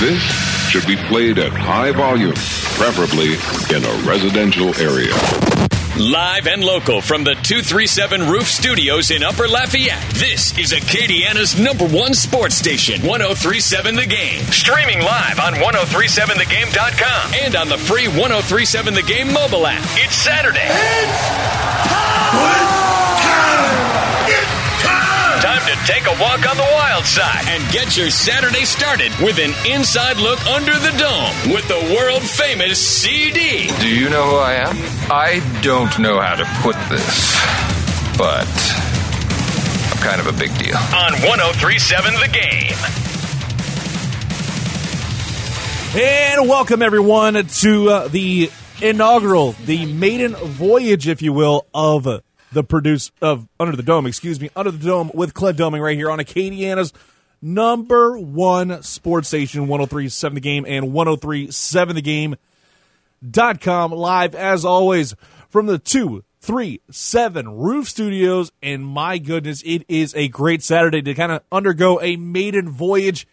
This should be played at high volume, preferably in a residential area. Live and local from the 237 Roof Studios in Upper Lafayette. This is Acadiana's number one sports station, 1037 The Game. Streaming live on 1037thegame.com and on the free 1037 The Game mobile app. It's Saturday. Time to take a walk on the wild side and get your Saturday started with an inside look under the dome with the world famous CD. Do you know who I am? I don't know how to put this, but I'm kind of a big deal. On 1037 The Game. And welcome everyone to uh, the inaugural, the maiden voyage, if you will, of the produce of Under the Dome. Excuse me, Under the Dome with Clint Doming right here on Acadiana's number one sports station, 103.7 The Game and 103.7 The Game dot com. Live as always from the two three seven roof studios. And my goodness it is a great saturday to kind of undergo a maiden voyage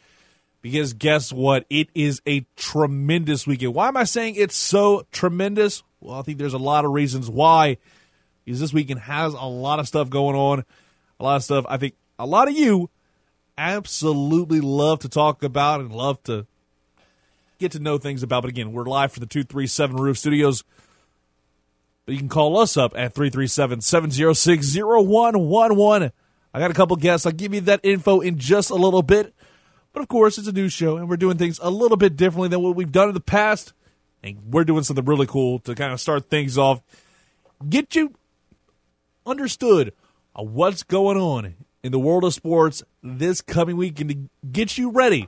because guess what? It is a tremendous weekend. Why am i saying it's so tremendous? Well i think there's a lot of reasons why because this weekend has a lot of stuff going on a lot of stuff i think a lot of you absolutely love to talk about and love to get to know things about. But again, we're live for the 237 Roof Studios. But you can call us up at 337 706 0111. I got a couple guests. I'll give you that info in just a little bit. But of course, it's a new show, and we're doing things a little bit differently than what we've done in the past. And we're doing something really cool to kind of start things off. Get you understood what's going on in the world of sports this coming week and to get you ready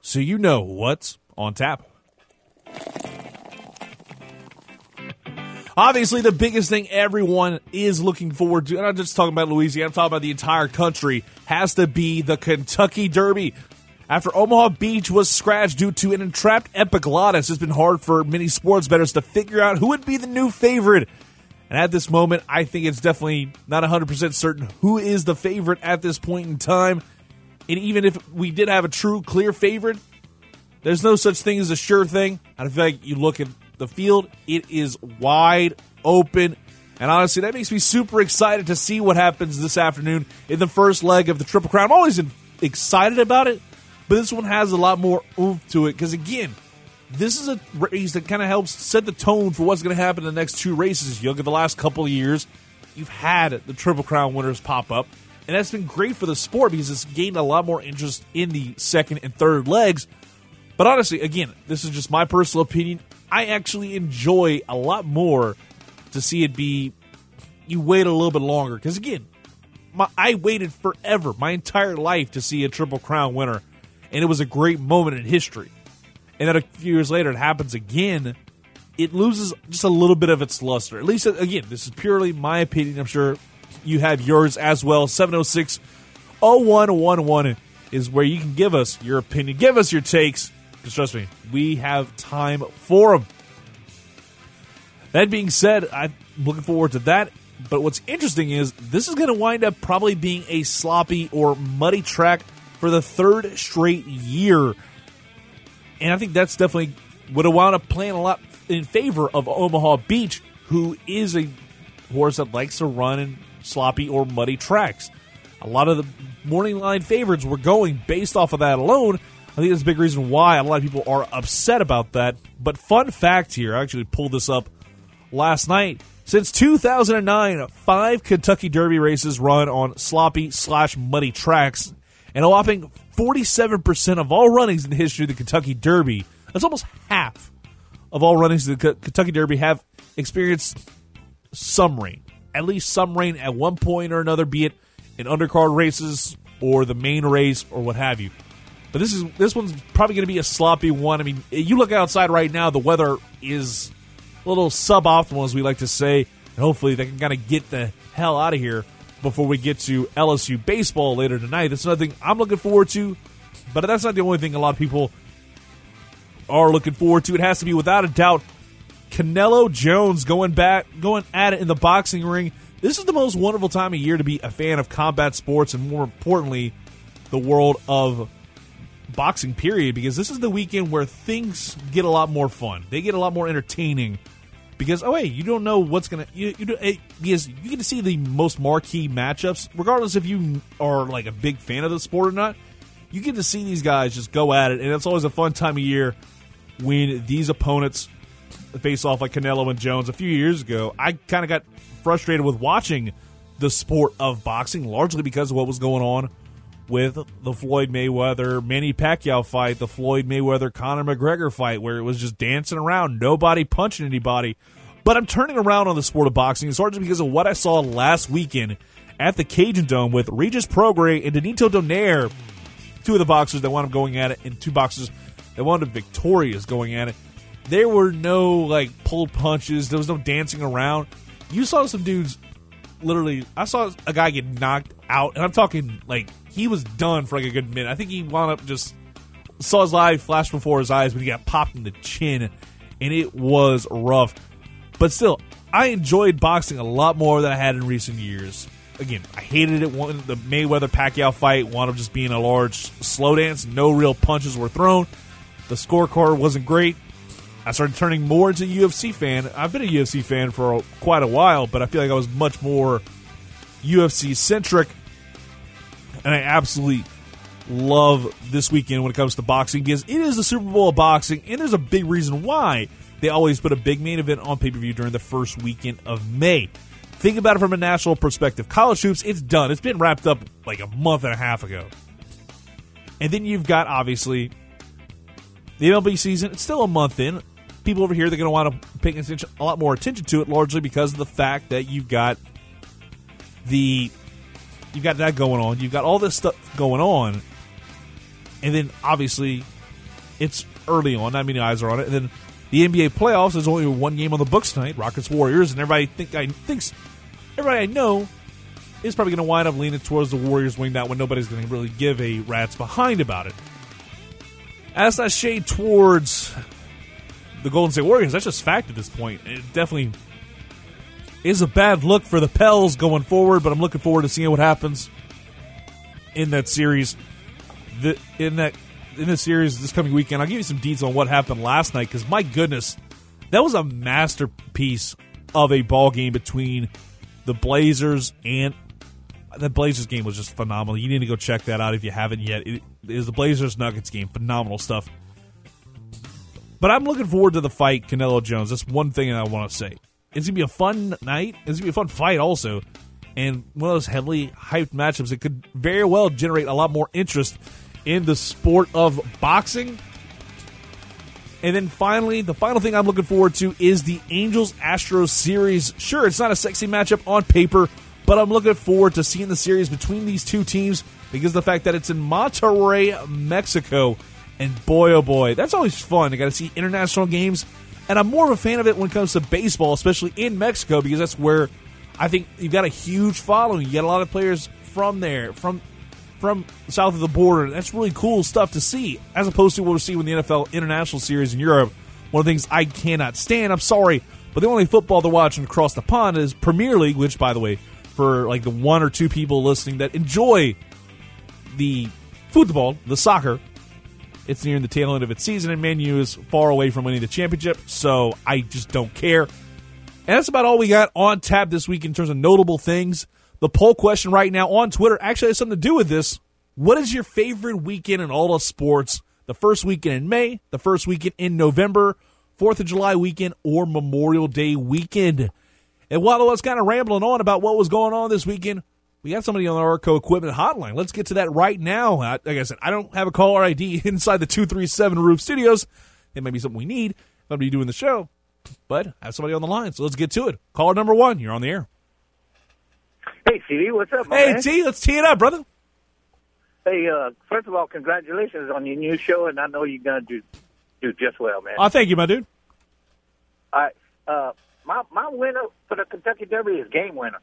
so you know what's on tap. Obviously, the biggest thing everyone is looking forward to, and I'm just talking about Louisiana, I'm talking about the entire country, has to be the Kentucky Derby. After Omaha Beach was scratched due to an entrapped epiglottis, it's been hard for many sports bettors to figure out who would be the new favorite. And at this moment, I think it's definitely not 100% certain who is the favorite at this point in time. And even if we did have a true, clear favorite, there's no such thing as a sure thing. I feel like you look at the field, it is wide open. And honestly, that makes me super excited to see what happens this afternoon in the first leg of the Triple Crown. I'm always excited about it, but this one has a lot more oomph to it because, again, this is a race that kind of helps set the tone for what's going to happen in the next two races. You look at the last couple of years, you've had the Triple Crown winners pop up, and that's been great for the sport because it's gained a lot more interest in the second and third legs. But honestly, again, this is just my personal opinion. I actually enjoy a lot more to see it be you wait a little bit longer because again, my, I waited forever, my entire life, to see a Triple Crown winner, and it was a great moment in history. And then a few years later, it happens again. It loses just a little bit of its luster. At least, again, this is purely my opinion. I'm sure you have yours as well. 706 0111 is where you can give us your opinion, give us your takes. Because trust me, we have time for them. That being said, I'm looking forward to that. But what's interesting is this is going to wind up probably being a sloppy or muddy track for the third straight year. And I think that's definitely would have wound up playing a lot in favor of Omaha Beach, who is a horse that likes to run in sloppy or muddy tracks. A lot of the morning line favorites were going based off of that alone. I think that's a big reason why a lot of people are upset about that. But fun fact here, I actually pulled this up last night. Since 2009, five Kentucky Derby races run on sloppy slash muddy tracks, and a whopping 47% of all runnings in the history of the Kentucky Derby, that's almost half of all runnings in the Kentucky Derby, have experienced some rain. At least some rain at one point or another, be it in undercard races or the main race or what have you. But this is this one's probably going to be a sloppy one. I mean, you look outside right now, the weather is a little suboptimal, as we like to say, and hopefully they can kind of get the hell out of here before we get to LSU baseball later tonight. That's another thing I'm looking forward to, but that's not the only thing a lot of people are looking forward to. It has to be without a doubt Canelo Jones going back, going at it in the boxing ring. This is the most wonderful time of year to be a fan of combat sports, and more importantly, the world of boxing period because this is the weekend where things get a lot more fun. They get a lot more entertaining because oh hey, you don't know what's gonna you, you do, it, because you get to see the most marquee matchups, regardless if you are like a big fan of the sport or not. You get to see these guys just go at it, and it's always a fun time of year when these opponents face off like Canelo and Jones. A few years ago, I kind of got frustrated with watching the sport of boxing, largely because of what was going on with the Floyd Mayweather Manny Pacquiao fight, the Floyd Mayweather Conor McGregor fight, where it was just dancing around, nobody punching anybody. But I'm turning around on the sport of boxing. It's largely because of what I saw last weekend at the Cajun Dome with Regis Prograis and Nonito Donaire, two of the boxers that wound up going at it, and two boxers that wound up victorious going at it. There were no like pulled punches. There was no dancing around. You saw some dudes literally. I saw a guy get knocked out, and I'm talking like he was done for like a good minute. I think he wound up just saw his life flash before his eyes when he got popped in the chin, and it was rough. But still, I enjoyed boxing a lot more than I had in recent years. Again, I hated it when the Mayweather Pacquiao fight wound up just being a large slow dance. No real punches were thrown. The scorecard wasn't great. I started turning more into a UFC fan. I've been a UFC fan for quite a while, but I feel like I was much more UFC centric and I absolutely love this weekend when it comes to boxing because it is the Super Bowl of boxing, and there's a big reason why they always put a big main event on pay per view during the first weekend of May. Think about it from a national perspective. College hoops, it's done. It's been wrapped up like a month and a half ago. And then you've got obviously the MLB season. It's still a month in. People over here they're going to want to pay a lot more attention to it, largely because of the fact that you've got the You've got that going on. You've got all this stuff going on, and then obviously it's early on. Not many eyes are on it. And then the NBA playoffs. There's only one game on the books tonight: Rockets Warriors, and everybody think I thinks everybody I know is probably going to wind up leaning towards the Warriors winning that one. Nobody's going to really give a rat's behind about it. As that shade towards the Golden State Warriors, that's just fact at this point. It definitely is a bad look for the Pels going forward, but I'm looking forward to seeing what happens in that series. The, in that in the series this coming weekend, I'll give you some details on what happened last night because my goodness, that was a masterpiece of a ball game between the Blazers and the Blazers game was just phenomenal. You need to go check that out if you haven't yet. It is the Blazers Nuggets game, phenomenal stuff. But I'm looking forward to the fight Canelo Jones. That's one thing I want to say. It's gonna be a fun night. It's gonna be a fun fight also, and one of those heavily hyped matchups that could very well generate a lot more interest in the sport of boxing. And then finally, the final thing I'm looking forward to is the Angels Astros series. Sure, it's not a sexy matchup on paper, but I'm looking forward to seeing the series between these two teams because the fact that it's in Monterrey, Mexico. And boy, oh boy, that's always fun. I got to see international games and I'm more of a fan of it when it comes to baseball, especially in Mexico, because that's where I think you've got a huge following. You got a lot of players from there, from from south of the border. That's really cool stuff to see, as opposed to what we see with the NFL International Series in Europe. One of the things I cannot stand. I'm sorry, but the only football they're watching across the pond is Premier League, which, by the way, for like the one or two people listening that enjoy the football, the soccer, it's nearing the tail end of its season, and Man U is far away from winning the championship, so I just don't care. And that's about all we got on tap this week in terms of notable things. The poll question right now on Twitter actually has something to do with this. What is your favorite weekend in all of sports? The first weekend in May, the first weekend in November, 4th of July weekend, or Memorial Day weekend? And while I was kind of rambling on about what was going on this weekend, we got somebody on the Arco Equipment Hotline. Let's get to that right now. Like I said, I don't have a caller ID inside the 237 Roof Studios. It may be something we need. I'm be doing the show, but I have somebody on the line, so let's get to it. Caller number one, you're on the air. Hey, CD, what's up, Hey, man? T, let's tee it up, brother. Hey, uh, first of all, congratulations on your new show, and I know you're gonna do do just well, man. Oh, thank you, my dude. All right, uh, my my winner for the Kentucky Derby is game winner.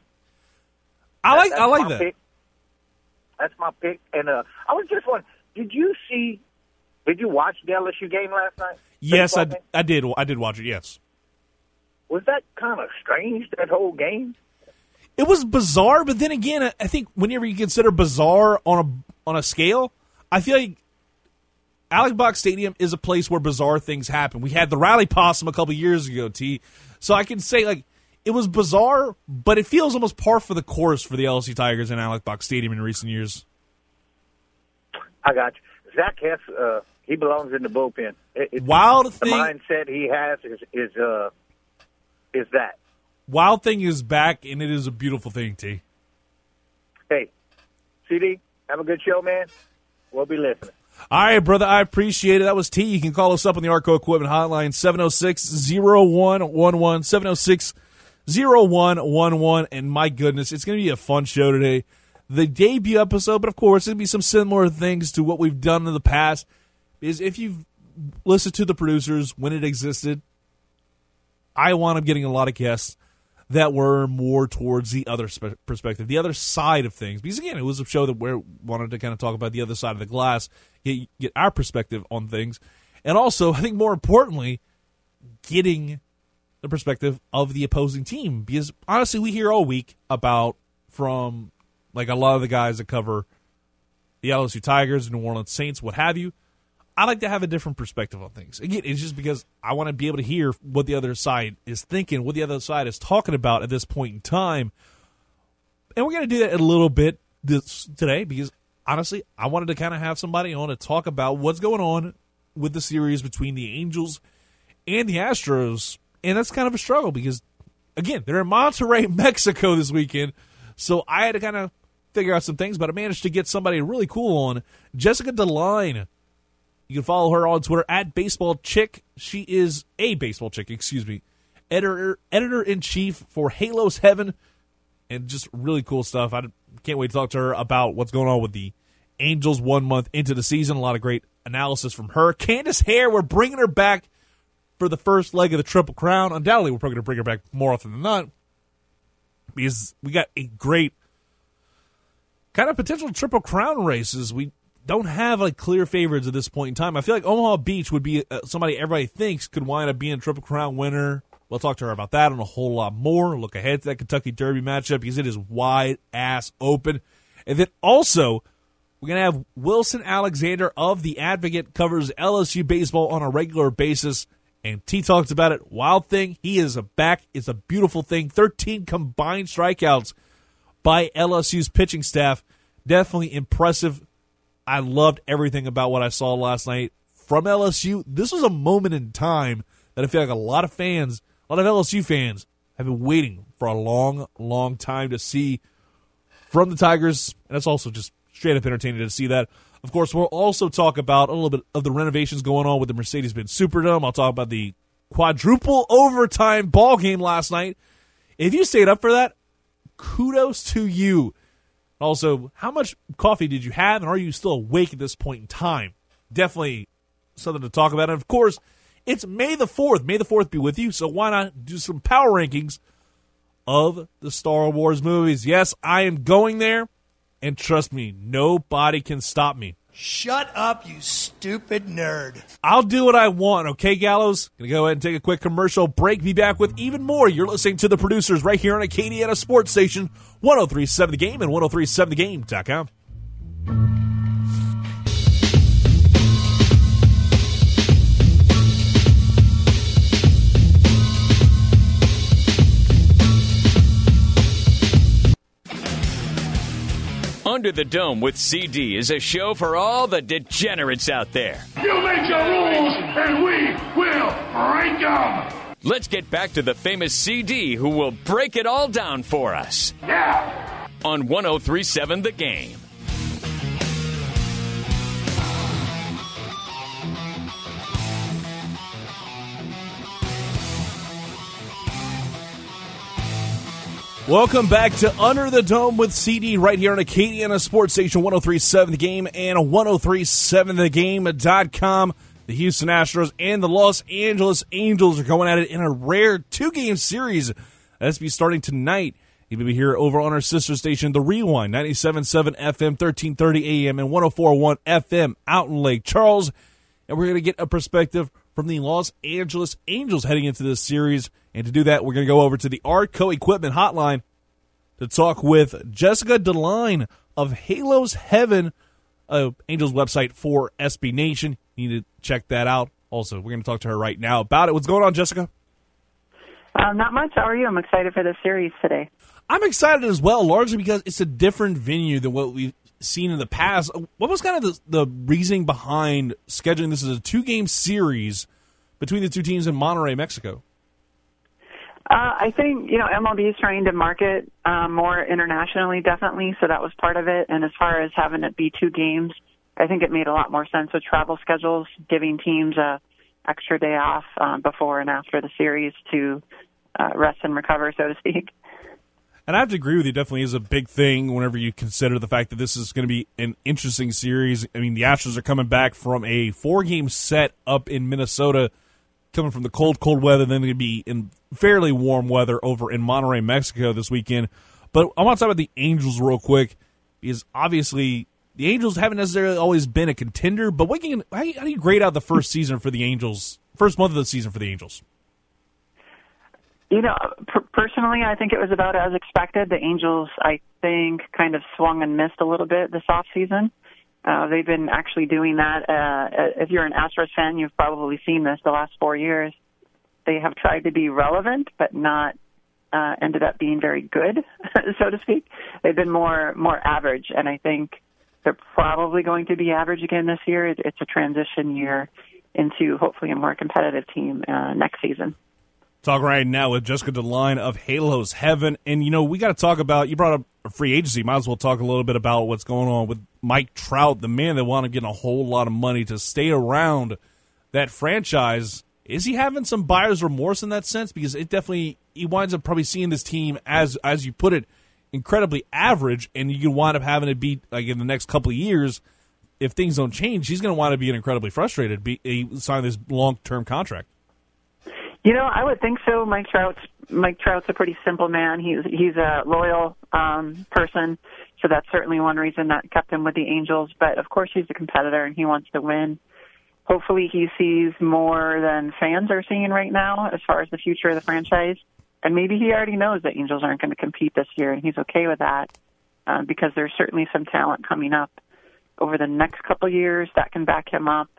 I like That's I like that. Pick. That's my pick, and uh, I was just wondering, did you see? Did you watch the LSU game last night? Yes, I, game? I did. I did watch it. Yes, Was that kind of strange that whole game? it was bizarre, but then again, I- I think whenever you consider bizarre on a on a scale, I feel like Alex Box Stadium is a place where bizarre things happen. We had the rally possum a couple years ago, T. So I can say like it was bizarre, but it feels almost par for the course for the LSU Tigers in Alex Box Stadium in recent years. I got you. Zach Hess, uh, he belongs in the bullpen. It, it, Wild the thing, mindset he has is is uh is that. Wild thing is back, and it is a beautiful thing, T. Hey, CD, have a good show, man. We'll be listening. All right, brother. I appreciate it. That was T. You can call us up on the Arco Equipment Hotline, 706 0111, 706 0111. And my goodness, it's going to be a fun show today. The debut episode, but of course, it'll be some similar things to what we've done in the past. Is if you've listened to the producers when it existed, I wound up getting a lot of guests that were more towards the other spe- perspective, the other side of things. Because again, it was a show that we wanted to kind of talk about the other side of the glass, get, get our perspective on things, and also, I think more importantly, getting the perspective of the opposing team. Because honestly, we hear all week about from like a lot of the guys that cover the LSU Tigers, New Orleans Saints, what have you. I like to have a different perspective on things. Again, it's just because I want to be able to hear what the other side is thinking, what the other side is talking about at this point in time. And we're going to do that a little bit this today because honestly, I wanted to kind of have somebody on to talk about what's going on with the series between the Angels and the Astros. And that's kind of a struggle because again, they're in Monterrey, Mexico this weekend. So I had to kind of figure out some things, but I managed to get somebody really cool on. Jessica DeLine you can follow her on Twitter at Baseball Chick. She is a baseball chick, excuse me. Editor editor in chief for Halos Heaven, and just really cool stuff. I can't wait to talk to her about what's going on with the Angels one month into the season. A lot of great analysis from her. Candace Hare, we're bringing her back for the first leg of the Triple Crown. Undoubtedly, we're probably going to bring her back more often than not because we got a great kind of potential Triple Crown races. We don't have like clear favorites at this point in time. I feel like Omaha Beach would be uh, somebody everybody thinks could wind up being a Triple Crown winner. We'll talk to her about that and a whole lot more. Look ahead to that Kentucky Derby matchup because it is wide ass open. And then also, we're going to have Wilson Alexander of The Advocate covers LSU baseball on a regular basis. And T talks about it. Wild thing, he is a back. It's a beautiful thing. 13 combined strikeouts by LSU's pitching staff. Definitely impressive I loved everything about what I saw last night from LSU. This was a moment in time that I feel like a lot of fans, a lot of LSU fans, have been waiting for a long, long time to see from the Tigers. And it's also just straight up entertaining to see that. Of course, we'll also talk about a little bit of the renovations going on with the Mercedes Benz Superdome. I'll talk about the quadruple overtime ball game last night. If you stayed up for that, kudos to you. Also, how much coffee did you have, and are you still awake at this point in time? Definitely something to talk about. And of course, it's May the 4th. May the 4th be with you. So why not do some power rankings of the Star Wars movies? Yes, I am going there. And trust me, nobody can stop me. Shut up, you stupid nerd. I'll do what I want, okay, Gallows? Gonna go ahead and take a quick commercial break. Be back with even more. You're listening to the producers right here on Acadiana Sports Station, 1037 The Game and 1037TheGame.com. Under the Dome with CD is a show for all the degenerates out there. You make your rules, and we will break them. Let's get back to the famous CD who will break it all down for us Yeah. on 1037 The Game. Welcome back to Under the Dome with CD right here on Acadiana Sports Station 1037 The Game and 1037thegame.com. The Houston Astros and the Los Angeles Angels are going at it in a rare two game series that's be starting tonight. You'll be here over on our sister station, The Rewind, 97.7 FM, 1330 AM, and 104.1 FM out in Lake Charles. And we're going to get a perspective from the Los Angeles Angels heading into this series. And to do that, we're going to go over to the Arco Equipment Hotline to talk with Jessica DeLine of Halos Heaven. uh, Angels website for SB Nation. You need to check that out. Also, we're going to talk to her right now about it. What's going on, Jessica? Uh, not much. How are you? I'm excited for the series today. I'm excited as well, largely because it's a different venue than what we've seen in the past. What was kind of the, the reasoning behind scheduling this as a two game series between the two teams in Monterrey, Mexico? Uh, I think you know MLB is trying to market uh, more internationally, definitely. So that was part of it. And as far as having it be two games, I think it made a lot more sense with travel schedules, giving teams a extra day off uh, before and after the series to uh, rest and recover, so to speak. And I have to agree with you. Definitely is a big thing whenever you consider the fact that this is going to be an interesting series. I mean, the Astros are coming back from a four-game set up in Minnesota, coming from the cold, cold weather. Then going to be in fairly warm weather over in Monterrey, Mexico this weekend. But I want to talk about the Angels real quick because obviously the Angels haven't necessarily always been a contender. But what can, how, do you grade out the first season for the Angels? First month of the season for the Angels. You know, personally, I think it was about as expected. The Angels, I think, kind of swung and missed a little bit this off season. Uh, they've been actually doing that. Uh, if you're an Astros fan, you've probably seen this the last four years. They have tried to be relevant, but not uh, ended up being very good, so to speak. They've been more more average, and I think they're probably going to be average again this year. It's a transition year into hopefully a more competitive team uh, next season. Talk right now with Jessica DeLine of Halos Heaven. And, you know, we got to talk about, you brought up free agency. Might as well talk a little bit about what's going on with Mike Trout, the man that wanted to get a whole lot of money to stay around that franchise. Is he having some buyer's remorse in that sense? Because it definitely, he winds up probably seeing this team as, as you put it, incredibly average, and you can wind up having to be, like, in the next couple of years, if things don't change, he's going to wind up being incredibly frustrated, be, he signed this long term contract. You know, I would think so. Mike Trout's Mike Trout's a pretty simple man. He's he's a loyal um, person, so that's certainly one reason that kept him with the Angels. But of course, he's a competitor and he wants to win. Hopefully, he sees more than fans are seeing right now as far as the future of the franchise. And maybe he already knows that Angels aren't going to compete this year, and he's okay with that uh, because there's certainly some talent coming up over the next couple years that can back him up.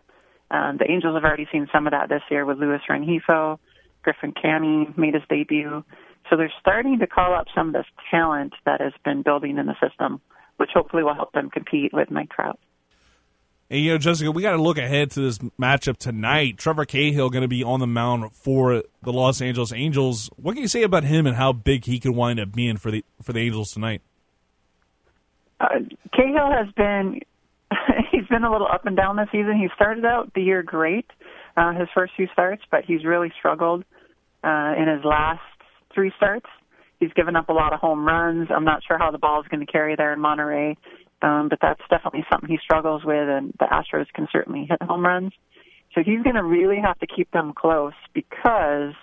Um, the Angels have already seen some of that this year with Luis Rengifo. Griffin Canning made his debut. So they're starting to call up some of this talent that has been building in the system, which hopefully will help them compete with Mike Trout. And you know, Jessica, we got to look ahead to this matchup tonight. Trevor Cahill going to be on the mound for the Los Angeles Angels. What can you say about him and how big he could wind up being for the for the Angels tonight? Uh, Cahill has been he's been a little up and down this season. He started out the year great, uh, his first few starts, but he's really struggled uh, in his last three starts. He's given up a lot of home runs. I'm not sure how the ball is going to carry there in Monterrey, um, but that's definitely something he struggles with, and the Astros can certainly hit home runs. So he's going to really have to keep them close because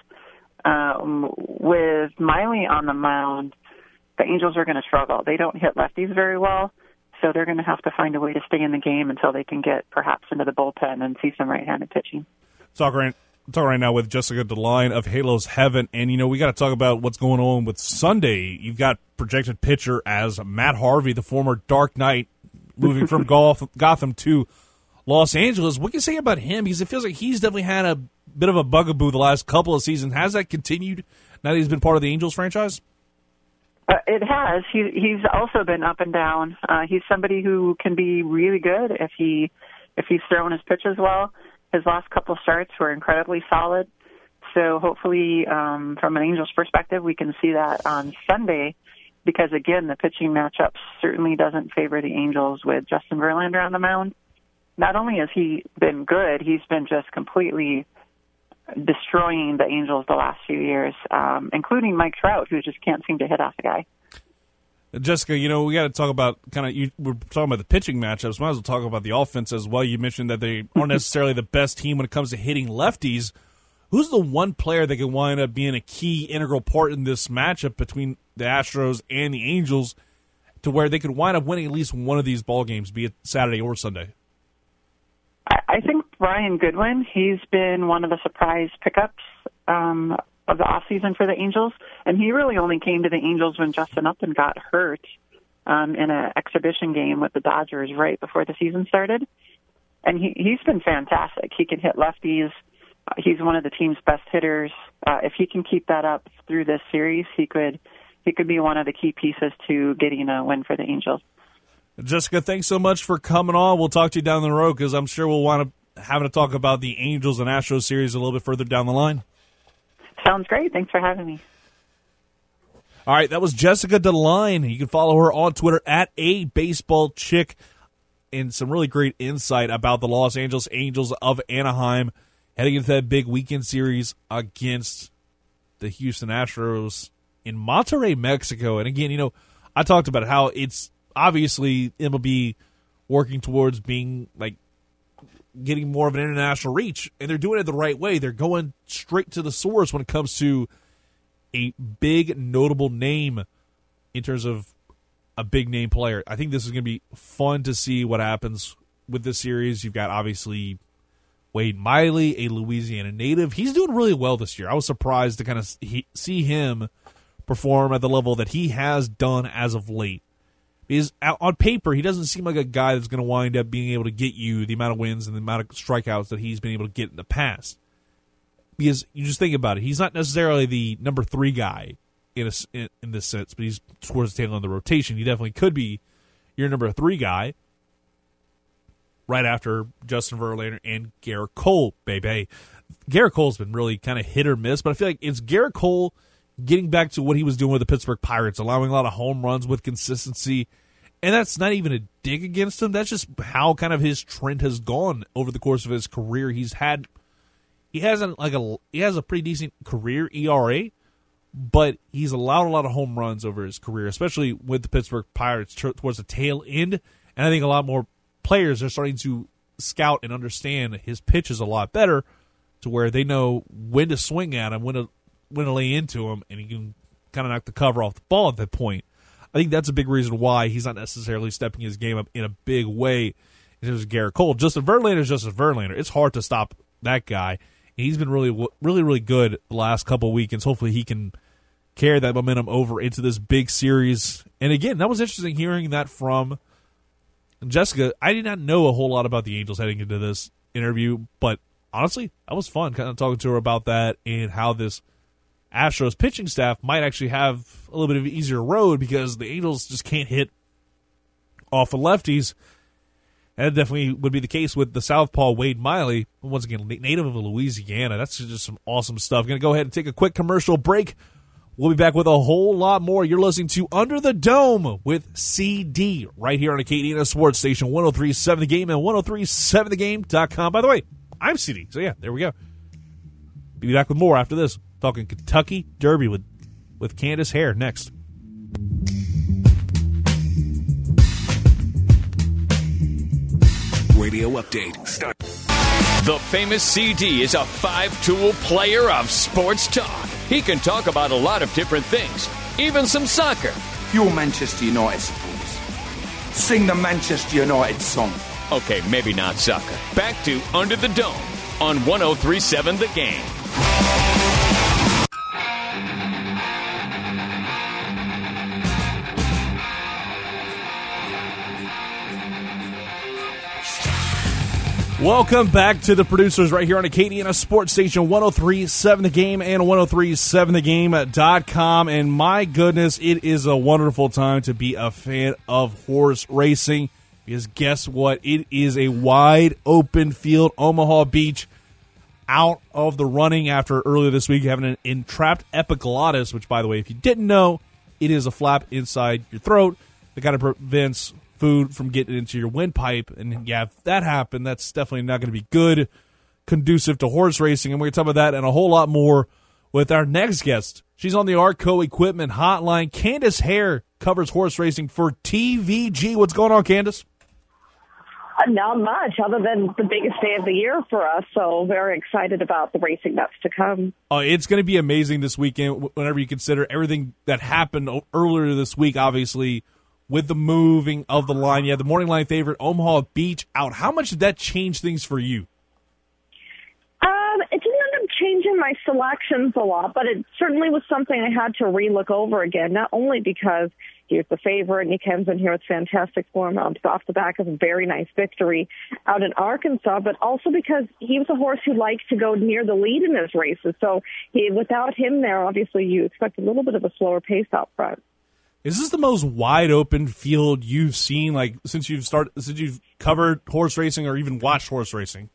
um, with Miley on the mound, the Angels are going to struggle. They don't hit lefties very well, so they're going to have to find a way to stay in the game until they can get perhaps into the bullpen and see some right-handed pitching. Talk right, talk right now with Jessica DeLine of Halos Heaven, and you know we got to talk about what's going on with Sunday. You've got projected pitcher as Matt Harvey, the former Dark Knight, moving from Gotham to Los Angeles. What can you say about him? Because it feels like he's definitely had a bit of a bugaboo the last couple of seasons. Has that continued now that he's been part of the Angels franchise? Uh, it has. He, he's also been up and down. Uh, he's somebody who can be really good if he if he's throwing his pitches well. His last couple starts were incredibly solid. So hopefully, um, from an Angels perspective, we can see that on Sunday. Because again, the pitching matchup certainly doesn't favor the Angels with Justin Verlander on the mound. Not only has he been good, he's been just completely destroying the Angels the last few years, um, including Mike Trout, who just can't seem to hit off the guy. Jessica, you know, we got to talk about kind of you. We're talking about the pitching matchups. Might as well talk about the offense as well. You mentioned that they aren't necessarily the best team when it comes to hitting lefties. Who's the one player that can wind up being a key integral part in this matchup between the Astros and the Angels, to where they could wind up winning at least one of these ball games, be it Saturday or Sunday? I think Brian Goodwin. He's been one of the surprise pickups um, of the off season for the Angels, and he really only came to the Angels when Justin Upton got hurt um, in an exhibition game with the Dodgers right before the season started, and he he's been fantastic. He can hit lefties. Uh, he's one of the team's best hitters. Uh, if he can keep that up through this series, he could he could be one of the key pieces to getting a win for the Angels. Jessica, thanks so much for coming on. We'll talk to you down the road because I'm sure we'll want to having to talk about the Angels and Astros series a little bit further down the line. Sounds great. Thanks for having me. All right, that was Jessica DeLine. You can follow her on Twitter at a baseball chick, and some really great insight about the Los Angeles Angels of Anaheim heading into that big weekend series against the Houston Astros in Monterrey, Mexico. And again, you know, I talked about how it's obviously MLB working towards being like getting more of an international reach, and they're doing it the right way. They're going straight to the source when it comes to a big notable name in terms of a big name player. I think this is going to be fun to see what happens with this series. You've got obviously Wade Miley, a Louisiana native. He's doing really well this year. I was surprised to kind of see him perform at the level that he has done as of late. Because on paper, he doesn't seem like a guy that's going to wind up being able to get you the amount of wins and the amount of strikeouts that he's been able to get in the past because you just think about it. He's not necessarily the number three guy in a, in, in this sense, but he's towards the tail end of the rotation. He definitely could be your number three guy right after Justin Verlander and Gerrit Cole, baby. Gerrit Cole's been really kind of hit or miss, but I feel like it's Gerrit Cole getting back to what he was doing with the Pittsburgh Pirates, allowing a lot of home runs with consistency. And that's not even a dig against him. That's just how kind of his trend has gone over the course of his career. He's had he hasn't like a he has a pretty decent career ERA, but he's allowed a lot of home runs over his career, especially with the Pittsburgh Pirates towards the tail end. And I think a lot more players are starting to scout and understand his pitches a lot better, to where they know when to swing at him, when to when to lay into him, and he can kind of knock the cover off the ball at that point. I think that's a big reason why he's not necessarily stepping his game up in a big way. Terms of Gerrit Cole, Justin Verlander is Justin Verlander. It's hard to stop that guy And He's been really, really, really good the last couple weekends. Hopefully, he can carry that momentum over into this big series. And again, that was interesting hearing that from Jessica. I did not know a whole lot about the Angels heading into this interview, but honestly, that was fun kind of talking to her about that and how this Astros pitching staff might actually have a little bit of an easier road because the Angels just can't hit off of lefties And that definitely would be the case with the Southpaw Wade Miley. Once again, native of Louisiana. That's just some awesome stuff. Going to go ahead and take a quick commercial break. We'll be back with a whole lot more. You're listening to Under the Dome with CD right here on Acadiana Sports Station 1037 The Game and 1037TheGame.com. By the way, I'm CD. So, yeah, there we go. Be back with more after this. Talking Kentucky Derby with, with Candace Hare next. radio update. Start. The famous CD is a five tool player of sports talk. He can talk about a lot of different things, even some soccer. You're Manchester United supporters. Sing the Manchester United song. Okay, maybe not soccer. Back to Under the Dome on 1037 The Game. Welcome back to the producers right here on Acadiana Sports Station 1037 The Game and 1037thegame.com. And my goodness, it is a wonderful time to be a fan of horse racing because guess what? It is a wide open field, Omaha Beach, out of the running after earlier this week having an entrapped epiglottis, which, by the way, if you didn't know, it is a flap inside your throat that kind of prevents food from getting into your windpipe. And yeah, if that happened, that's definitely not going to be good, conducive to horse racing. And we're going to talk about that and a whole lot more with our next guest. She's on the Arco Equipment Hotline. Candace Hare covers horse racing for TVG. What's going on, Candace? Uh, not much, other than the biggest day of the year for us. So very excited about the racing that's to come. Oh, it's going to be amazing this weekend. Whenever you consider everything that happened earlier this week, obviously with the moving of the line. Yeah, the morning line favorite Omaha Beach out. How much did that change things for you? Um, it didn't end up changing my selections a lot, but it certainly was something I had to relook over again. Not only because He was the favorite, and he comes in here with fantastic form off the back of a very nice victory out in Arkansas, but also because he was a horse who liked to go near the lead in his races. So he, without him there, obviously you expect a little bit of a slower pace out front. Is this the most wide open field you've seen, like since you've started, since you've covered horse racing or even watched horse racing?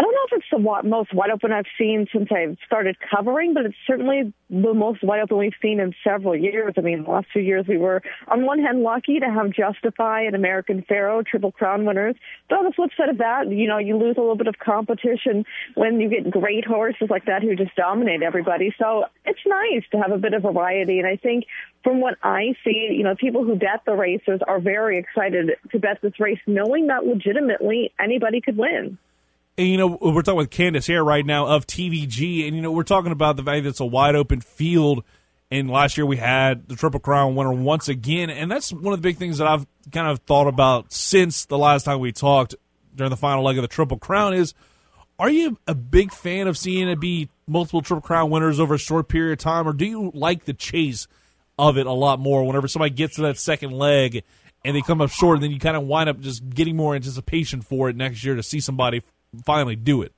I don't know if it's the most wide open I've seen since I've started covering, but it's certainly the most wide open we've seen in several years. I mean, the last few years we were, on one hand, lucky to have Justify and American Pharoah Triple Crown winners. But on the flip side of that, you know, you lose a little bit of competition when you get great horses like that who just dominate everybody. So it's nice to have a bit of variety. And I think from what I see, you know, people who bet the races are very excited to bet this race, knowing that legitimately anybody could win. And, you know, we're talking with Candace Hare right now of TVG, and, you know, we're talking about the fact that it's a wide open field. And last year we had the Triple Crown winner once again. And that's one of the big things that I've kind of thought about since the last time we talked during the final leg of the Triple Crown is are you a big fan of seeing it be multiple Triple Crown winners over a short period of time, or do you like the chase of it a lot more whenever somebody gets to that second leg and they come up short, and then you kind of wind up just getting more anticipation for it next year to see somebody finally do it?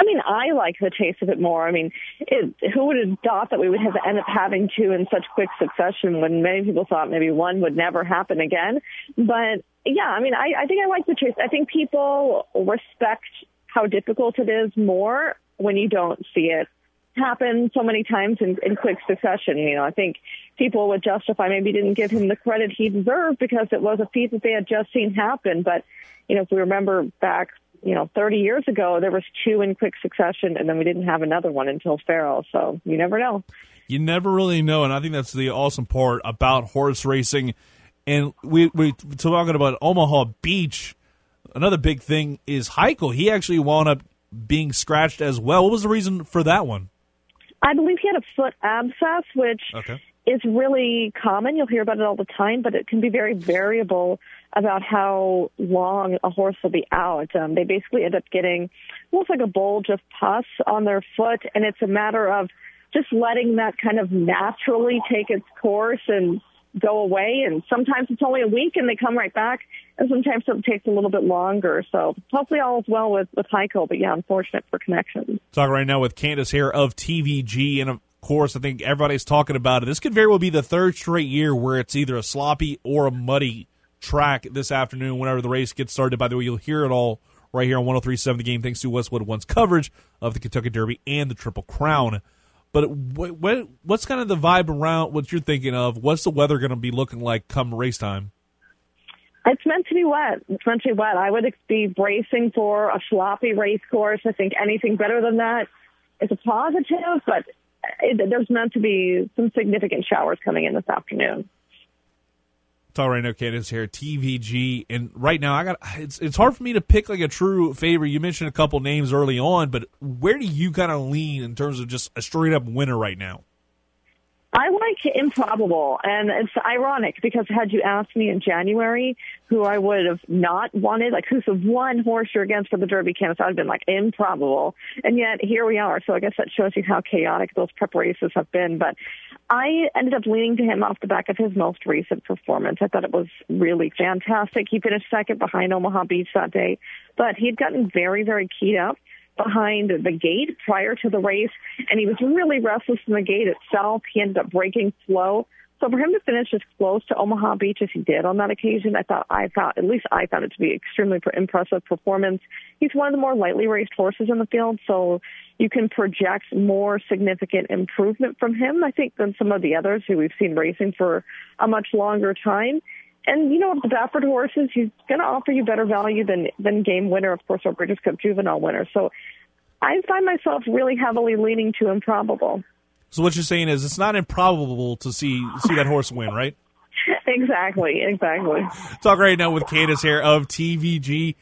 I mean, I like the taste of it more. I mean, it, who would have thought that we would have end up having two in such quick succession when many people thought maybe one would never happen again? But yeah, I mean, I, I think I like the chase. I think people respect how difficult it is more when you don't see it happen so many times in, in quick succession. You know, I think people would justify maybe didn't give him the credit he deserved because it was a feat that they had just seen happen. But, you know, if we remember back you know, 30 years ago, there was two in quick succession, and then we didn't have another one until Pharoah. So you never know. You never really know, and I think that's the awesome part about horse racing. And we we talking about Omaha Beach. Another big thing is Haikal. He actually wound up being scratched as well. What was the reason for that one? I believe he had a foot abscess, which okay. is really common. You'll hear about it all the time, but it can be very variable about how long a horse will be out. Um, they basically end up getting almost like a bulge of pus on their foot, and it's a matter of just letting that kind of naturally take its course and go away. And sometimes it's only a week and they come right back, and sometimes it takes a little bit longer. So hopefully all is well with with Haikal. but yeah, unfortunate for connections. Talking right now with Candace Hare of TVG, and of course, I think everybody's talking about it. This could very well be the third straight year where it's either a sloppy or a muddy track this afternoon whenever the race gets started. By the way, you'll hear it all right here on 1037 The Game, thanks to Westwood One's coverage of the Kentucky Derby and the Triple Crown. But what, what, what's kind of the vibe around what you're thinking of? What's the weather going to be looking like come race time? It's meant to be wet. It's meant to be wet. I would be bracing for a sloppy race course. I think anything better than that is a positive, but it, there's meant to be some significant showers coming in this afternoon. Talk right now, Candace Hare, TVG, and right now I got it's it's hard for me to pick like a true favorite. You mentioned a couple names early on, but where do you kind of lean in terms of just a straight up winner right now? I like improbable, and it's ironic because had you asked me in January who I would have not wanted, like who's the one horse you're against for the Derby canvas, I'd have been like improbable, and yet here we are. So I guess that shows you how chaotic those preparations have been. But I ended up leaning to him off the back of his most recent performance. I thought it was really fantastic. He finished second behind Omaha Beach that day, but he had gotten very, very keyed up behind the gate prior to the race, and he was really restless in the gate itself. He ended up breaking slow. So for him to finish as close to Omaha Beach as he did on that occasion, I thought I thought at least I found it to be extremely impressive performance. He's one of the more lightly raced horses in the field, so you can project more significant improvement from him, I think, than some of the others who we've seen racing for a much longer time. And you know, the Baffert horses, he's going to offer you better value than than game winner, of course, or Breeders' Cup Juvenile winner. So I find myself really heavily leaning to improbable. So what you're saying is it's not improbable to see see that horse win, right? exactly, exactly. Talk right now with Candace Hare of TVG,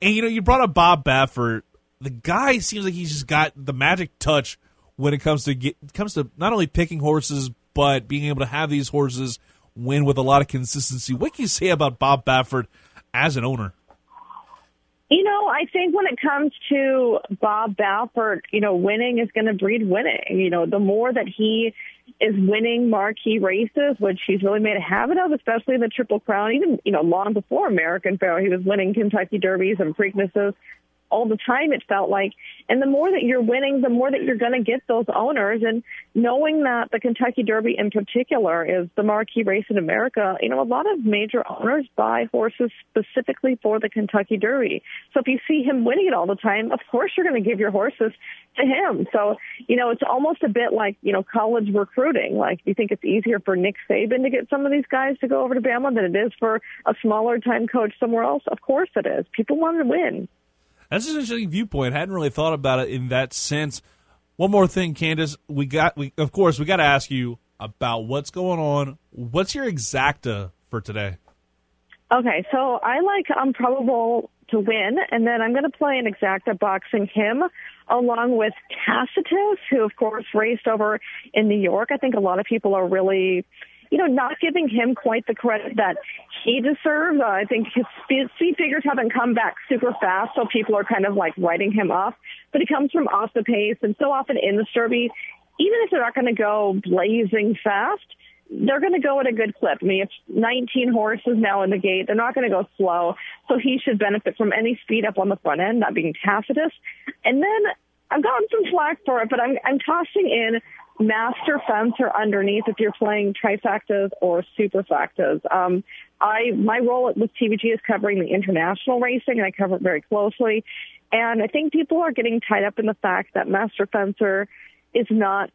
and you know you brought up Bob Baffert. The guy seems like he's just got the magic touch when it comes to get comes to not only picking horses but being able to have these horses win with a lot of consistency. What can you say about Bob Baffert as an owner? You know, I think when it comes to Bob Baffert, you know, winning is going to breed winning. You know, the more that he is winning marquee races, which he's really made a habit of, especially the Triple Crown. Even, you know, long before American Pharoah, he was winning Kentucky Derbies and Preaknesses all the time, it felt like. And the more that you're winning, the more that you're going to get those owners. And knowing that the Kentucky Derby in particular is the marquee race in America, you know, a lot of major owners buy horses specifically for the Kentucky Derby. So if you see him winning it all the time, of course you're going to give your horses to him. So, you know, it's almost a bit like, you know, college recruiting. Like, do you think it's easier for Nick Saban to get some of these guys to go over to Bama than it is for a smaller time coach somewhere else? Of course it is. People want to win. That's an interesting viewpoint. I hadn't really thought about it in that sense. One more thing, Candace. We got we of course we got to ask you about what's going on. What's your exacta for today? Okay, so I like Improbable to win, and then I'm going to play an exacta boxing him along with Tacitus, who of course raced over in New York. I think a lot of people are really you know, not giving him quite the credit that he deserves. Uh, I think his speed, figures haven't come back super fast, so people are kind of like writing him off. But he comes from off the pace, and so often in the Derby, even if they're not going to go blazing fast, they're going to go at a good clip. I mean, it's 19 horses now in the gate. They're not going to go slow. So he should benefit from any speed up on the front end, not being Tacitus. And then I've gotten some flack for it, but I'm, I'm tossing in master fencer underneath if you're playing trifectas or superfectas. Um, I my role with TVG is covering the international racing, and I cover it very closely. And I think people are getting tied up in the fact that master fencer is not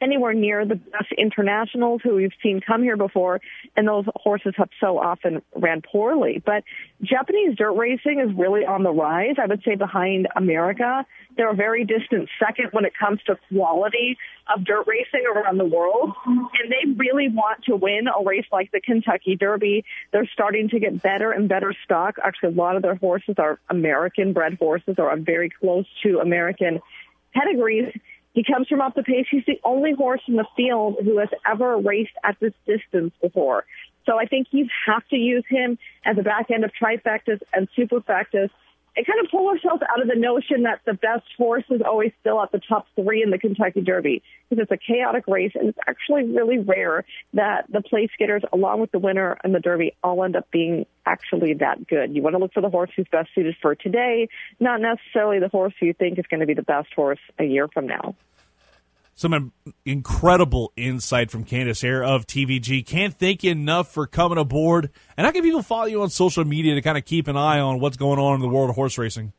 anywhere near the best internationals who we've seen come here before, and those horses have so often ran poorly. But Japanese dirt racing is really on the rise. I would say behind America, they're a very distant second when it comes to quality of dirt racing around the world, and they really want to win a race like the Kentucky Derby. They're starting to get better and better stock. Actually, a lot of their horses are American bred horses or are very close to American pedigrees he comes from off the pace. He's the only horse in the field who has ever raced at this distance before. So I think you have to use him as a back end of trifectas and superfectas and kind of pull ourselves out of the notion that the best horse is always still at the top three in the Kentucky Derby because it's a chaotic race and it's actually really rare that the place getters along with the winner and the Derby all end up being actually that good. You want to look for the horse who's best suited for today, not necessarily the horse who you think is going to be the best horse a year from now some incredible insight from Candace Hare of TVG. Can't thank you enough for coming aboard. And how can people follow you on social media to kind of keep an eye on what's going on in the world of horse racing?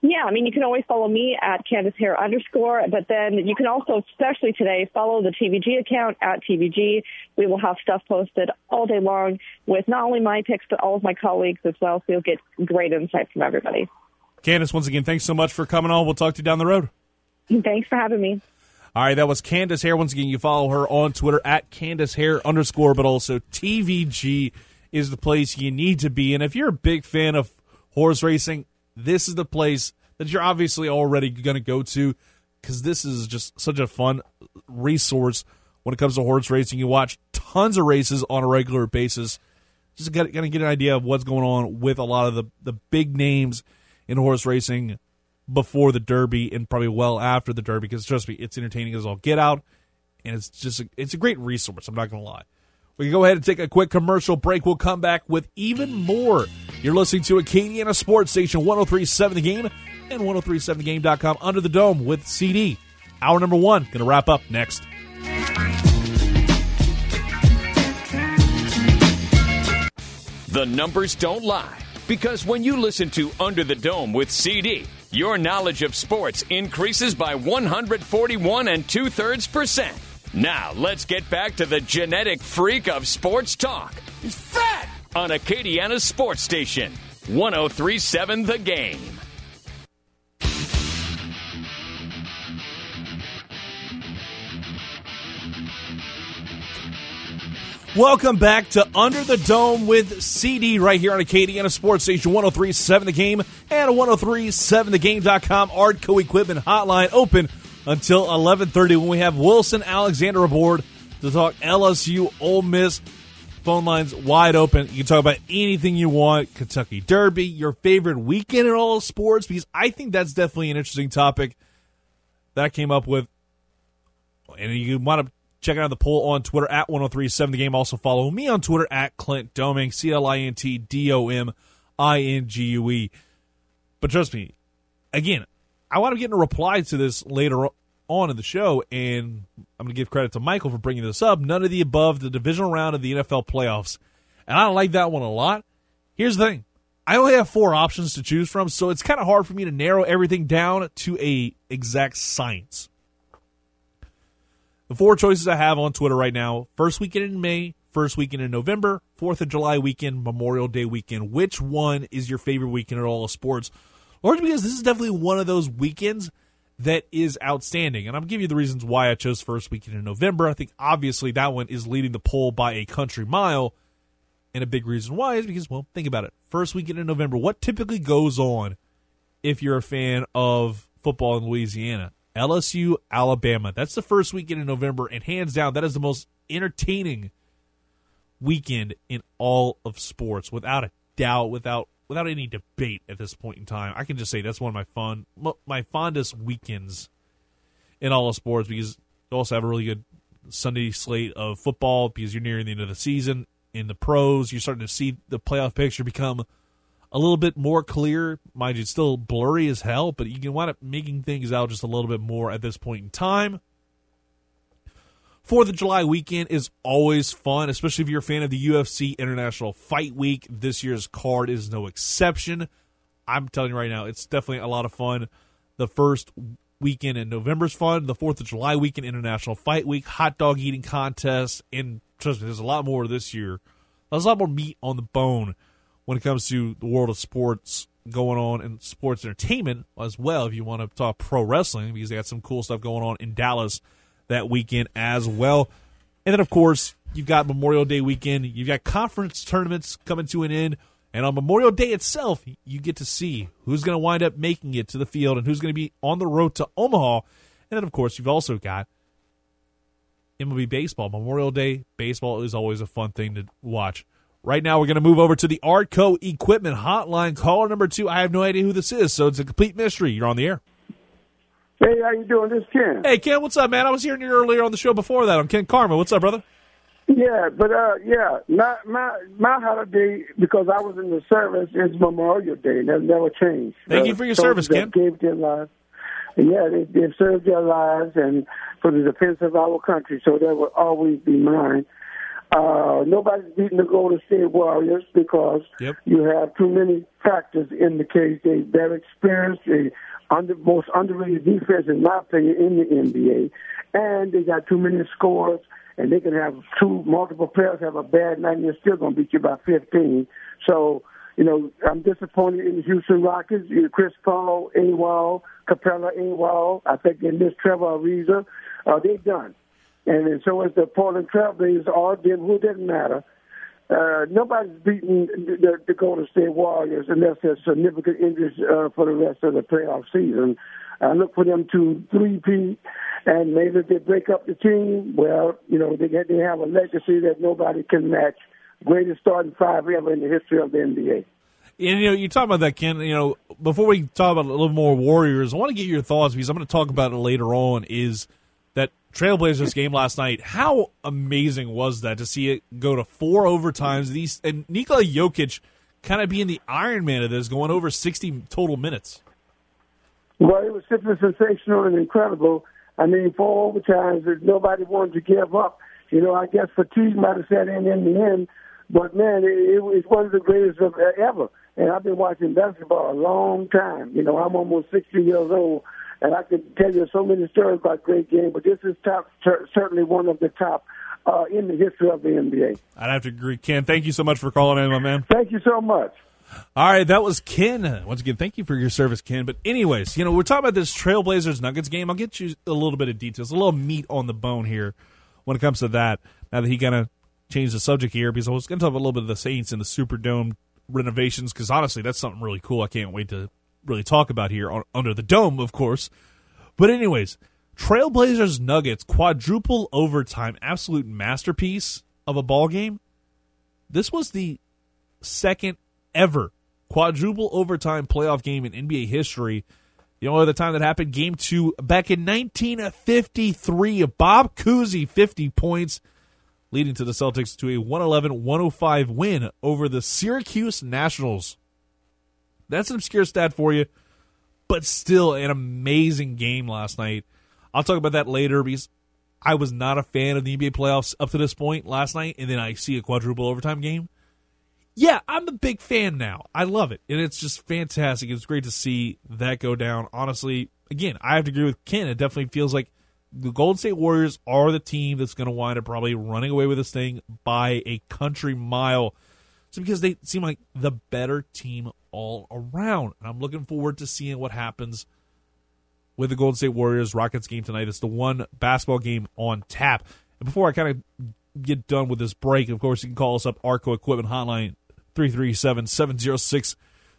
Yeah, I mean, you can always follow me at Candace Hare underscore, but then you can also, especially today, follow the TVG account at TVG. We will have stuff posted all day long with not only my picks, but all of my colleagues as well. So you'll get great insight from everybody. Candace, once again, thanks so much for coming on. We'll talk to you down the road. Thanks for having me. All right, that was Candace Hare. Once again, you follow her on Twitter at Candace Hare underscore, but also TVG is the place you need to be. And if you're a big fan of horse racing, this is the place that you're obviously already going to go to because this is just such a fun resource when it comes to horse racing. You watch tons of races on a regular basis. Just got to get an idea of what's going on with a lot of the, the big names in horse racing before the Derby and probably well after the Derby because trust me, it's entertaining as all get out, and it's just a, it's a great resource. I'm not to lie. We can go ahead and take a quick commercial break. We'll come back with even more. You're listening to Acadiana Sports Station 1037 The Game and 1037thegame.com under the dome with CD. Hour number one, going to wrap up next. The numbers don't lie because when you listen to Under the Dome with CD, your knowledge of sports increases by 141 and two thirds percent. Now, let's get back to the genetic freak of sports talk. He's fat! On Acadiana's Sports Station, 1037 The Game. Welcome back to Under the Dome with CD right here on Acadiana Sports Station 1037 The Game and 1037thegame.com Artco Equipment Hotline open until 1130 when we have Wilson Alexander aboard to talk LSU Ole Miss. Phone lines wide open. You can talk about anything you want. Kentucky Derby, your favorite weekend in all sports, because I think that's definitely an interesting topic that I came up with. And you want to Check out the poll on Twitter at 1037 The Game. Also follow me on Twitter at Clint Domingue, C L I N T D O M I N G U E. But trust me, again, I want to get a reply to this later on in the show, and I'm going to give credit to Michael for bringing this up. None of the above, the divisional round of the NFL playoffs. And I like that one a lot. Here's the thing I only have four options to choose from, so it's kind of hard for me to narrow everything down to a exact science. The four choices I have on Twitter right now first weekend in May, first weekend in November, 4th of July weekend, Memorial Day weekend. Which one is your favorite weekend at all of sports? Largely because this is definitely one of those weekends that is outstanding. And I'm giving you the reasons why I chose first weekend in November. I think obviously that one is leading the poll by a country mile. And a big reason why is because, well, think about it. First weekend in November, what typically goes on if you're a fan of football in Louisiana? LSU, Alabama. That's the first weekend in November, and hands down, that is the most entertaining weekend in all of sports, without a doubt, without without any debate at this point in time. I can just say that's one of my fun, my fondest weekends in all of sports because you also have a really good Sunday slate of football because you're nearing the end of the season. In the pros, you're starting to see the playoff picture become a little bit more clear. Mind you, it's still blurry as hell, but you can wind up making things out just a little bit more at this point in time. Fourth of July weekend is always fun, especially if you're a fan of the UFC International Fight Week. This year's card is no exception. I'm telling you right now, it's definitely a lot of fun. The first weekend in November is fun. The Fourth of July weekend, International Fight Week, hot dog eating contest, and trust me, there's a lot more this year. There's a lot more meat on the bone when it comes to the world of sports going on and sports entertainment as well. If you want to talk pro wrestling, because they got some cool stuff going on in Dallas that weekend as well. And then, of course, you've got Memorial Day weekend. You've got conference tournaments coming to an end. And on Memorial Day itself, you get to see who's going to wind up making it to the field and who's going to be on the road to Omaha. And then, of course, you've also got MLB baseball. Memorial Day baseball is always a fun thing to watch. Right now, we're going to move over to the Artco Equipment Hotline. Caller number two. I have no idea who this is, so it's a complete mystery. You're on the air. Hey, how you doing? This is Ken. Hey, Ken, what's up, man? I was hearing you earlier on the show before that. I'm Ken Karma. What's up, brother? Yeah, but uh, yeah, my my my holiday because I was in the service is Memorial Day. That never changed. Thank uh, you for your service, Ken. Gave their lives. Yeah, they, they've served their lives and for the defense of our country. So that will always be mine. Uh, nobody's beating the Golden State Warriors because yep. you have too many factors in the case. They they're experienced, they under most underrated defense in my opinion in the NBA, and they got too many scores. And they can have two multiple players have a bad night, and they're still going to beat you by 15. So, you know, I'm disappointed in the Houston Rockets. Chris Paul, Awal, Capela, Awal. I think they missed Trevor Ariza. Uh, they're done. And so is the Portland Trailblazers, all them who didn't matter. Uh, nobody's beating the, Golden State Warriors unless there's significant injuries uh, for the rest of the playoff season. I look for them to three-peat, and maybe if they break up the team, well, you know, they, they have a legacy that nobody can match. Greatest starting five ever in the history of the NBA. And you know, you talk about that, Ken. You know, before we talk about a little more Warriors, I want to get your thoughts because I'm going to talk about it later on. Is Trailblazers game last night. How amazing was that to see it go to four overtimes? These and Nikola Jokic kind of being the Iron Man of this, going over sixty total minutes. Well, it was simply sensational and incredible. I mean, four overtimes that nobody wanted to give up. You know, I guess fatigue might have set in in the end, but man, it, it was one of the greatest of uh, ever. And I've been watching basketball a long time. You know, I'm almost 60 years old, and I can tell you so many stories about great games, but this is top, certainly one of the top uh, in the history of the NBA. I'd have to agree. Ken, thank you so much for calling in, my man. Thank you so much. All right, that was Ken. Once again, thank you for your service, Ken. But anyways, you know, we're talking about this Trailblazers Nuggets game. I'll get you a little bit of details, a little meat on the bone here when it comes to that. Now that he kind of changed the subject here, because I was going to talk a little bit of the Saints and the Superdome renovations, because honestly, that's something really cool. I can't wait to really talk about here on, under the dome, of course. But anyways, Trailblazers Nuggets quadruple overtime, absolute masterpiece of a ball game. This was the second ever quadruple overtime playoff game in NBA history. The only other time that happened, game two back in 1953. Bob Cousy, 50 points, leading to the Celtics to a 111 105 win over the Syracuse Nationals. That's an obscure stat for you, but still an amazing game last night. I'll talk about that later because I was not a fan of the NBA playoffs up to this point last night, and then I see a quadruple overtime game yeah, I'm a big fan now. I love it. And it's just fantastic. It's great to see that go down. Honestly, again, I have to agree with Ken. It definitely feels like the Golden State Warriors are the team that's going to wind up probably running away with this thing by a country mile. It's because they seem like the better team all around. And I'm looking forward to seeing what happens with the Golden State Warriors Rockets game tonight. It's the one basketball game on tap. And before I kind of get done with this break, of course, you can call us up, Artco Equipment Hotline 337 706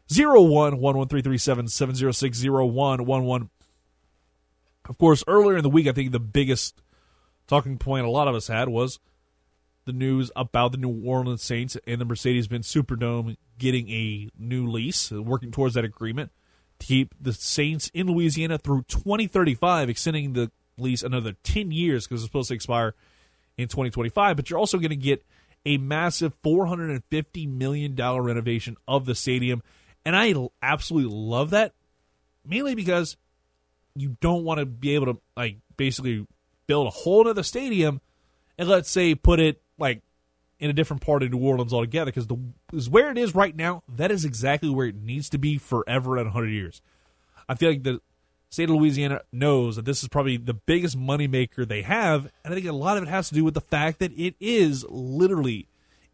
0111 337 706 Of course, earlier in the week, I think the biggest talking point a lot of us had was the news about the New Orleans Saints and the Mercedes Benz Superdome getting a new lease, working towards that agreement to keep the Saints in Louisiana through 2035, extending the lease another 10 years because it's supposed to expire in 2025. But you're also going to get a massive $450 million renovation of the stadium. And I absolutely love that, mainly because you don't want to be able to, like, basically build a whole other stadium and let's say put it, like, in a different part of New Orleans altogether because the is where it is right now. That is exactly where it needs to be forever and 100 years. I feel like the state of Louisiana knows that this is probably the biggest moneymaker they have, and I think a lot of it has to do with the fact that it is literally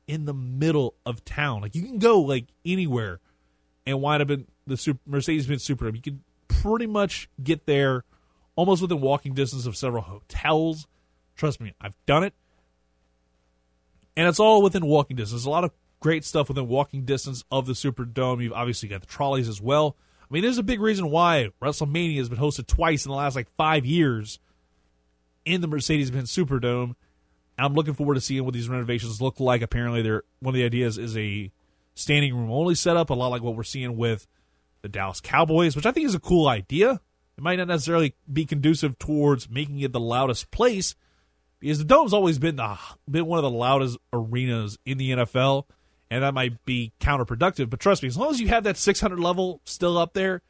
in the middle of town. Like you can go like anywhere and wind up in the super, Mercedes-Benz Superdome. You can pretty much get there almost within walking distance of several hotels. Trust me, I've done it. And it's all within walking distance. A lot of great stuff within walking distance of the Superdome. You've obviously got the trolleys as well. I mean, there's a big reason why WrestleMania has been hosted twice in the last like five years in the Mercedes-Benz Superdome. I'm looking forward to seeing what these renovations look like. Apparently, they're one of the ideas is a standing room only setup, a lot like what we're seeing with the Dallas Cowboys, which I think is a cool idea. It might not necessarily be conducive towards making it the loudest place, because the dome's always been the been one of the loudest arenas in the NFL and that might be counterproductive. But trust me, as long as you have that 600 level still up there,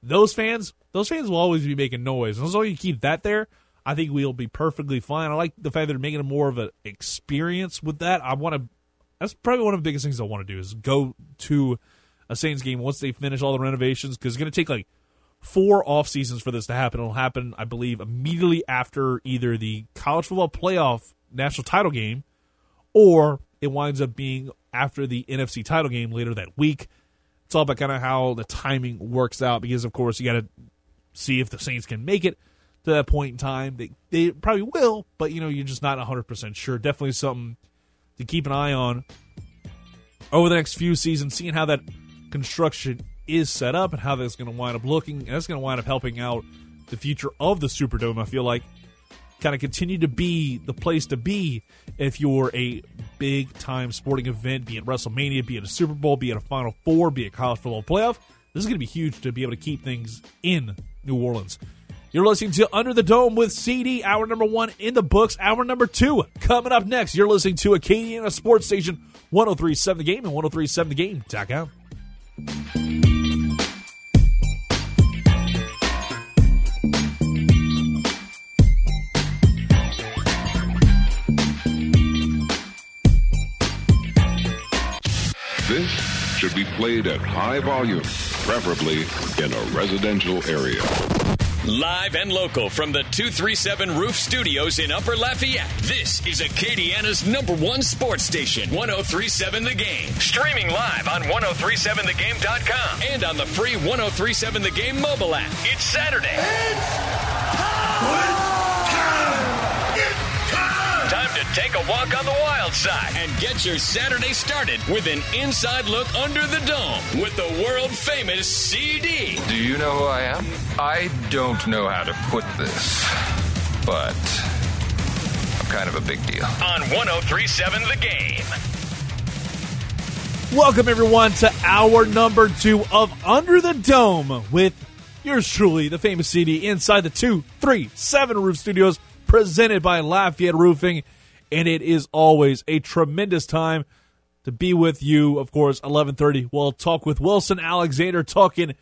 those fans, those fans will always be making noise. As long as you keep that there, I think we'll be perfectly fine. I like the fact that they're making it more of an experience with that. I want to. That's probably one of the biggest things I want to do is go to a Saints game once they finish all the renovations because it's going to take like four off seasons for this to happen. It'll happen, I believe, immediately after either the college football playoff national title game or it winds up being after the NFC title game later that week. It's all about kind of how the timing works out because, of course, you got to see if the Saints can make it to that point in time. They they probably will, but you know you're just not 100 percent sure. Definitely something to keep an eye on over the next few seasons, seeing how that construction is set up and how that's going to wind up looking, and that's going to wind up helping out the future of the Superdome. I feel like kind of continue to be the place to be if you're a big time sporting event, be it WrestleMania, be it a Super Bowl, be it a Final Four, be it college football playoff. This is going to be huge to be able to keep things in New Orleans. You're listening to Under the Dome with CD, hour number one in the books, hour number two coming up next. You're listening to Acadiana Sports Station 1037 The Game and 1037thegame.com. should be played at high volume, preferably in a residential area. Live and local from the 237 Roof Studios in Upper Lafayette, this is Acadiana's number one sports station, 1037 The Game. Streaming live on 1037thegame.com and on the free 1037 The Game mobile app. It's Saturday. Time take a walk on the wild side and get your Saturday started with an inside look under the dome with the world famous CD. Do you know who I am? I don't know how to put this, but I'm kind of a big deal. On 1037 The Game. Welcome, everyone, to hour number two of Under the Dome with Yours truly, the famous CD, inside the 237 Roof Studios, presented by Lafayette Roofing. And it is always a tremendous time to be with you. Of course, 1130, we'll talk with Wilson Alexander talking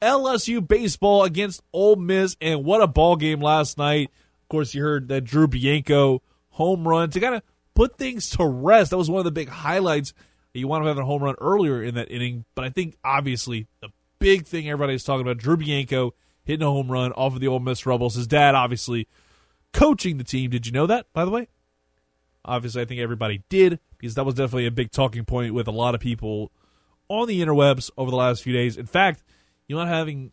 LSU baseball against Ole Miss. And what a ball game last night. Of course, you heard that Drew Bianco home run to kind of put things to rest. That was one of the big highlights. You want to have a home run earlier in that inning, but I think obviously the big thing everybody's talking about Drew Bianco hitting a home run off of the Ole Miss Rebels. His dad obviously coaching the team. Did you know that, by the way? Obviously, I think everybody did because that was definitely a big talking point with a lot of people on the interwebs over the last few days. In fact, you know, having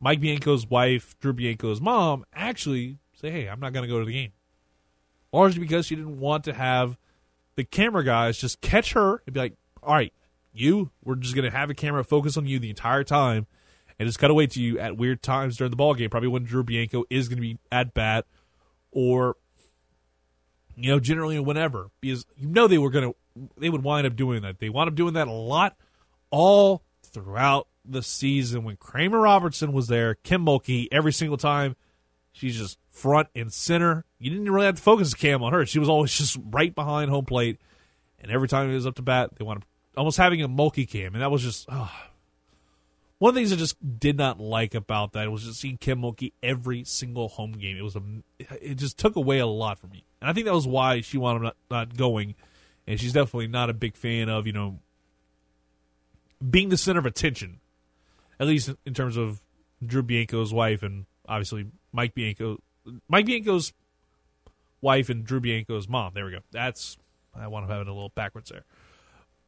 Mike Bianco's wife, Drew Bianco's mom, actually say, "Hey, I'm not going to go to the game," largely because she didn't want to have the camera guys just catch her and be like, "All right, you, we're just going to have a camera focus on you the entire time." And just cut away to you at weird times during the ball game, probably when Drew Bianco is going to be at bat, or you know, generally whenever, because you know they were going to, they would wind up doing that. They wound up doing that a lot all throughout the season when Kramer Robertson was there, Kim Mulkey, every single time she's just front and center. You didn't really have to focus the cam on her. She was always just right behind home plate. And every time it was up to bat, they wound up almost having a Mulkey cam. And that was just, oh. one of the things I just did not like about that was just seeing Kim Mulkey every single home game. It was a, it just took away a lot from me. And I think that was why she wound up not, not going. And she's definitely not a big fan of, you know, being the center of attention, at least in terms of Drew Bianco's wife and obviously Mike Bianco, Mike Bianco's wife and Drew Bianco's mom. There we go. That's I want to have it a little backwards there.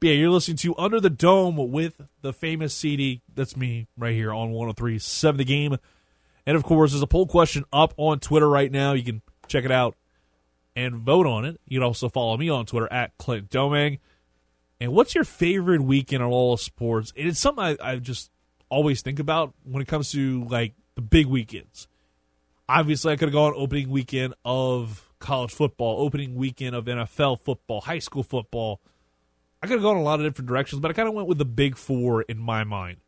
But yeah, you're listening to Under the Dome with the famous CD. That's me right here on 103.7 The Game. And of course, there's a poll question up on Twitter right now. You can check it out and vote on it. You can also follow me on Twitter at Clint Domingue. And what's your favorite weekend of all sports? And it's something I, I just always think about when it comes to like the big weekends. Obviously, I could have gone opening weekend of college football, opening weekend of NFL football, high school football. I could have gone a lot of different directions, but I kind of went with the big four in my mind.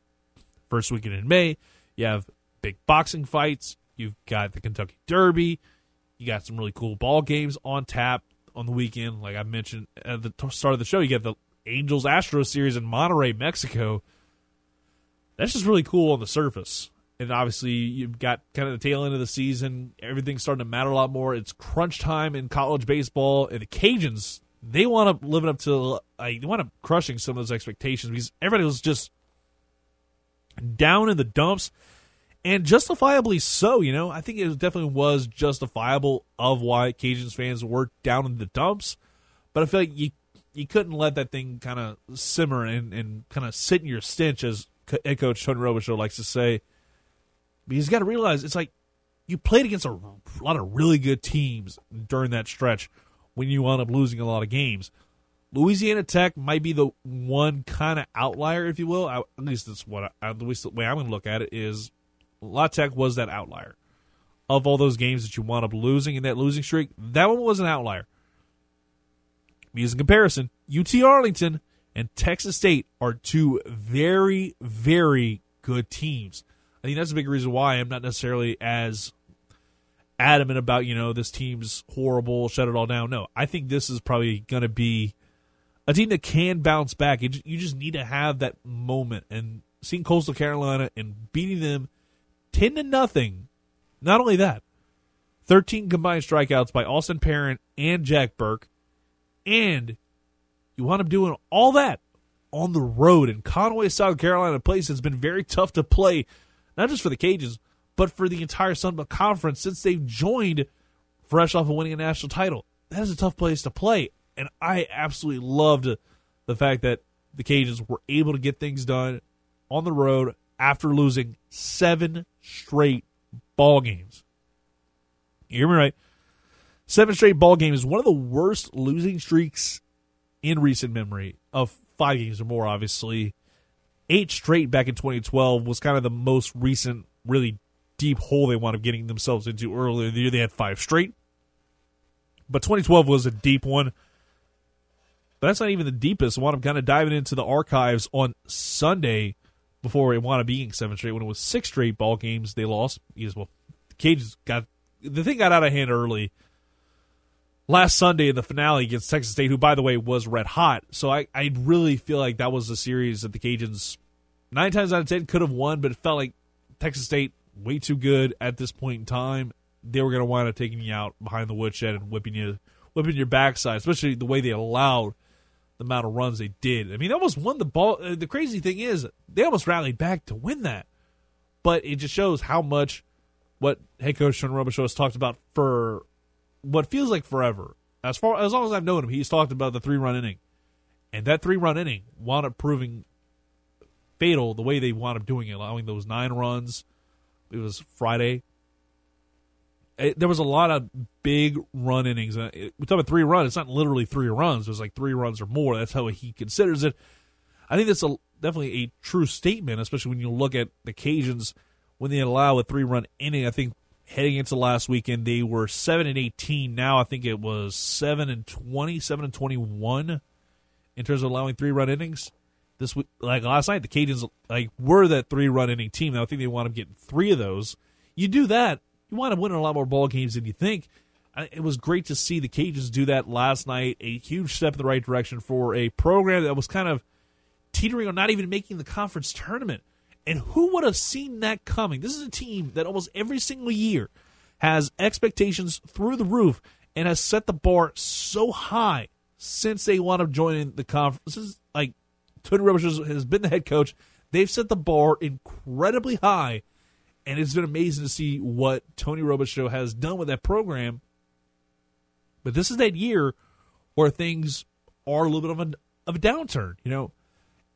First weekend in May, you have big boxing fights. You've got the Kentucky Derby. You got some really cool ball games on tap on the weekend. Like I mentioned at the start of the show, you get the Angels Astros series in Monterrey, Mexico. That's just really cool on the surface. And obviously, you've got kind of the tail end of the season. Everything's starting to matter a lot more. It's crunch time in college baseball. And the Cajuns, they want up living up to, like, they want up crushing some of those expectations because everybody was just down in the dumps and justifiably so. You know, I think it definitely was justifiable of why Cajuns fans were down in the dumps. But I feel like you you couldn't let that thing kind of simmer and, and kind of sit in your stench, as head coach Tony Robichaux likes to say. Because you got to realize it's like you played against a lot of really good teams during that stretch when you wound up losing a lot of games. Louisiana Tech might be the one kind of outlier, if you will. at least that's what I, at least the way I'm going to look at it is La Tech was that outlier of all those games that you wound up losing in that losing streak. That one was an outlier. In comparison, UT Arlington and Texas State are two very, very good teams. I think that's a big reason why I'm not necessarily as adamant about, you know, this team's horrible, shut it all down. No, I think this is probably going to be a team that can bounce back. You just need to have that moment. And seeing Coastal Carolina and beating them 10 to nothing, not only that, 13 combined strikeouts by Austin Parent and Jack Burke and you wound up doing all that on the road in Conway, South Carolina, a place that's been very tough to play, not just for the Cajuns, but for the entire Sun Belt Conference since they've joined fresh off of winning a national title. That is a tough place to play. And I absolutely loved the fact that the Cajuns were able to get things done on the road after losing seven straight ball games. You hear me right? Seven straight ball games is one of the worst losing streaks in recent memory of five games or more, obviously. Eight straight back in 2012 was kind of the most recent, really deep hole they wound up getting themselves into earlier in the year. They had five straight. But 2012 was a deep one. But that's not even the deepest. I want to kind of diving into the archives on Sunday before it wound up being seven straight. When it was six straight ball games, they lost. Because well, the Cajuns got the thing got out of hand early last Sunday in the finale against Texas State, who by the way was red hot. So I I really feel like that was a series that the Cajuns nine times out of ten could have won, but it felt like Texas State way too good at this point in time. They were going to wind up taking you out behind the woodshed and whipping you whipping your backside, especially the way they allowed the amount of runs they did. I mean, they almost won the ball. Uh, the crazy thing is, they almost rallied back to win that. But it just shows how much what head coach Sean Robichaux has talked about for what feels like forever. As far as long as I've known him, he's talked about the three run inning, and that three run inning wound up proving fatal the way they wound up doing it, allowing those nine runs. It was Friday. It, there was a lot of big run innings. Uh, it, we talk about three runs. It's not literally three runs. It was like three runs or more. That's how he considers it. I think that's a, definitely a true statement, especially when you look at the Cajuns when they allow a three run inning. I think heading into last weekend they were seven and eighteen. Now I think it was seven and 20, 7 and twenty one in terms of allowing three run innings. This week, like last night, the Cajuns like were that three run inning team. Now I think they want to get three of those. You do that, you wind up winning a lot more ball games than you think. It was great to see the Cajuns do that last night. A huge step in the right direction for a program that was kind of teetering on not even making the conference tournament. And who would have seen that coming? This is a team that almost every single year has expectations through the roof and has set the bar so high since they wound up joining the conference. This is like Tony Robichaux has been the head coach. They've set the bar incredibly high, and it's been amazing to see what Tony Robichaux has done with that program. But this is that year where things are a little bit of a of a downturn, you know,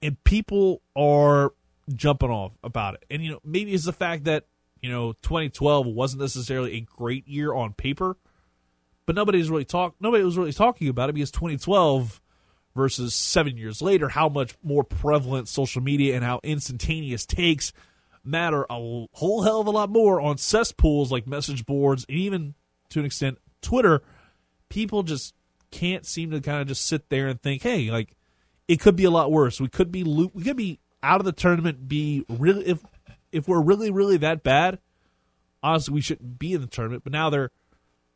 and people are jumping off about it. And you know, maybe it's the fact that you know 2012 wasn't necessarily a great year on paper, but nobody's really talk. Nobody was really talking about it because 2012 versus seven years later, how much more prevalent social media and how instantaneous takes matter a whole hell of a lot more on cesspools like message boards and even to an extent Twitter. People just can't seem to kind of just sit there and think, hey, like it could be a lot worse. We could be we could be out of the tournament. Be really if if we're really really that bad. Honestly, we shouldn't be in the tournament. But now they're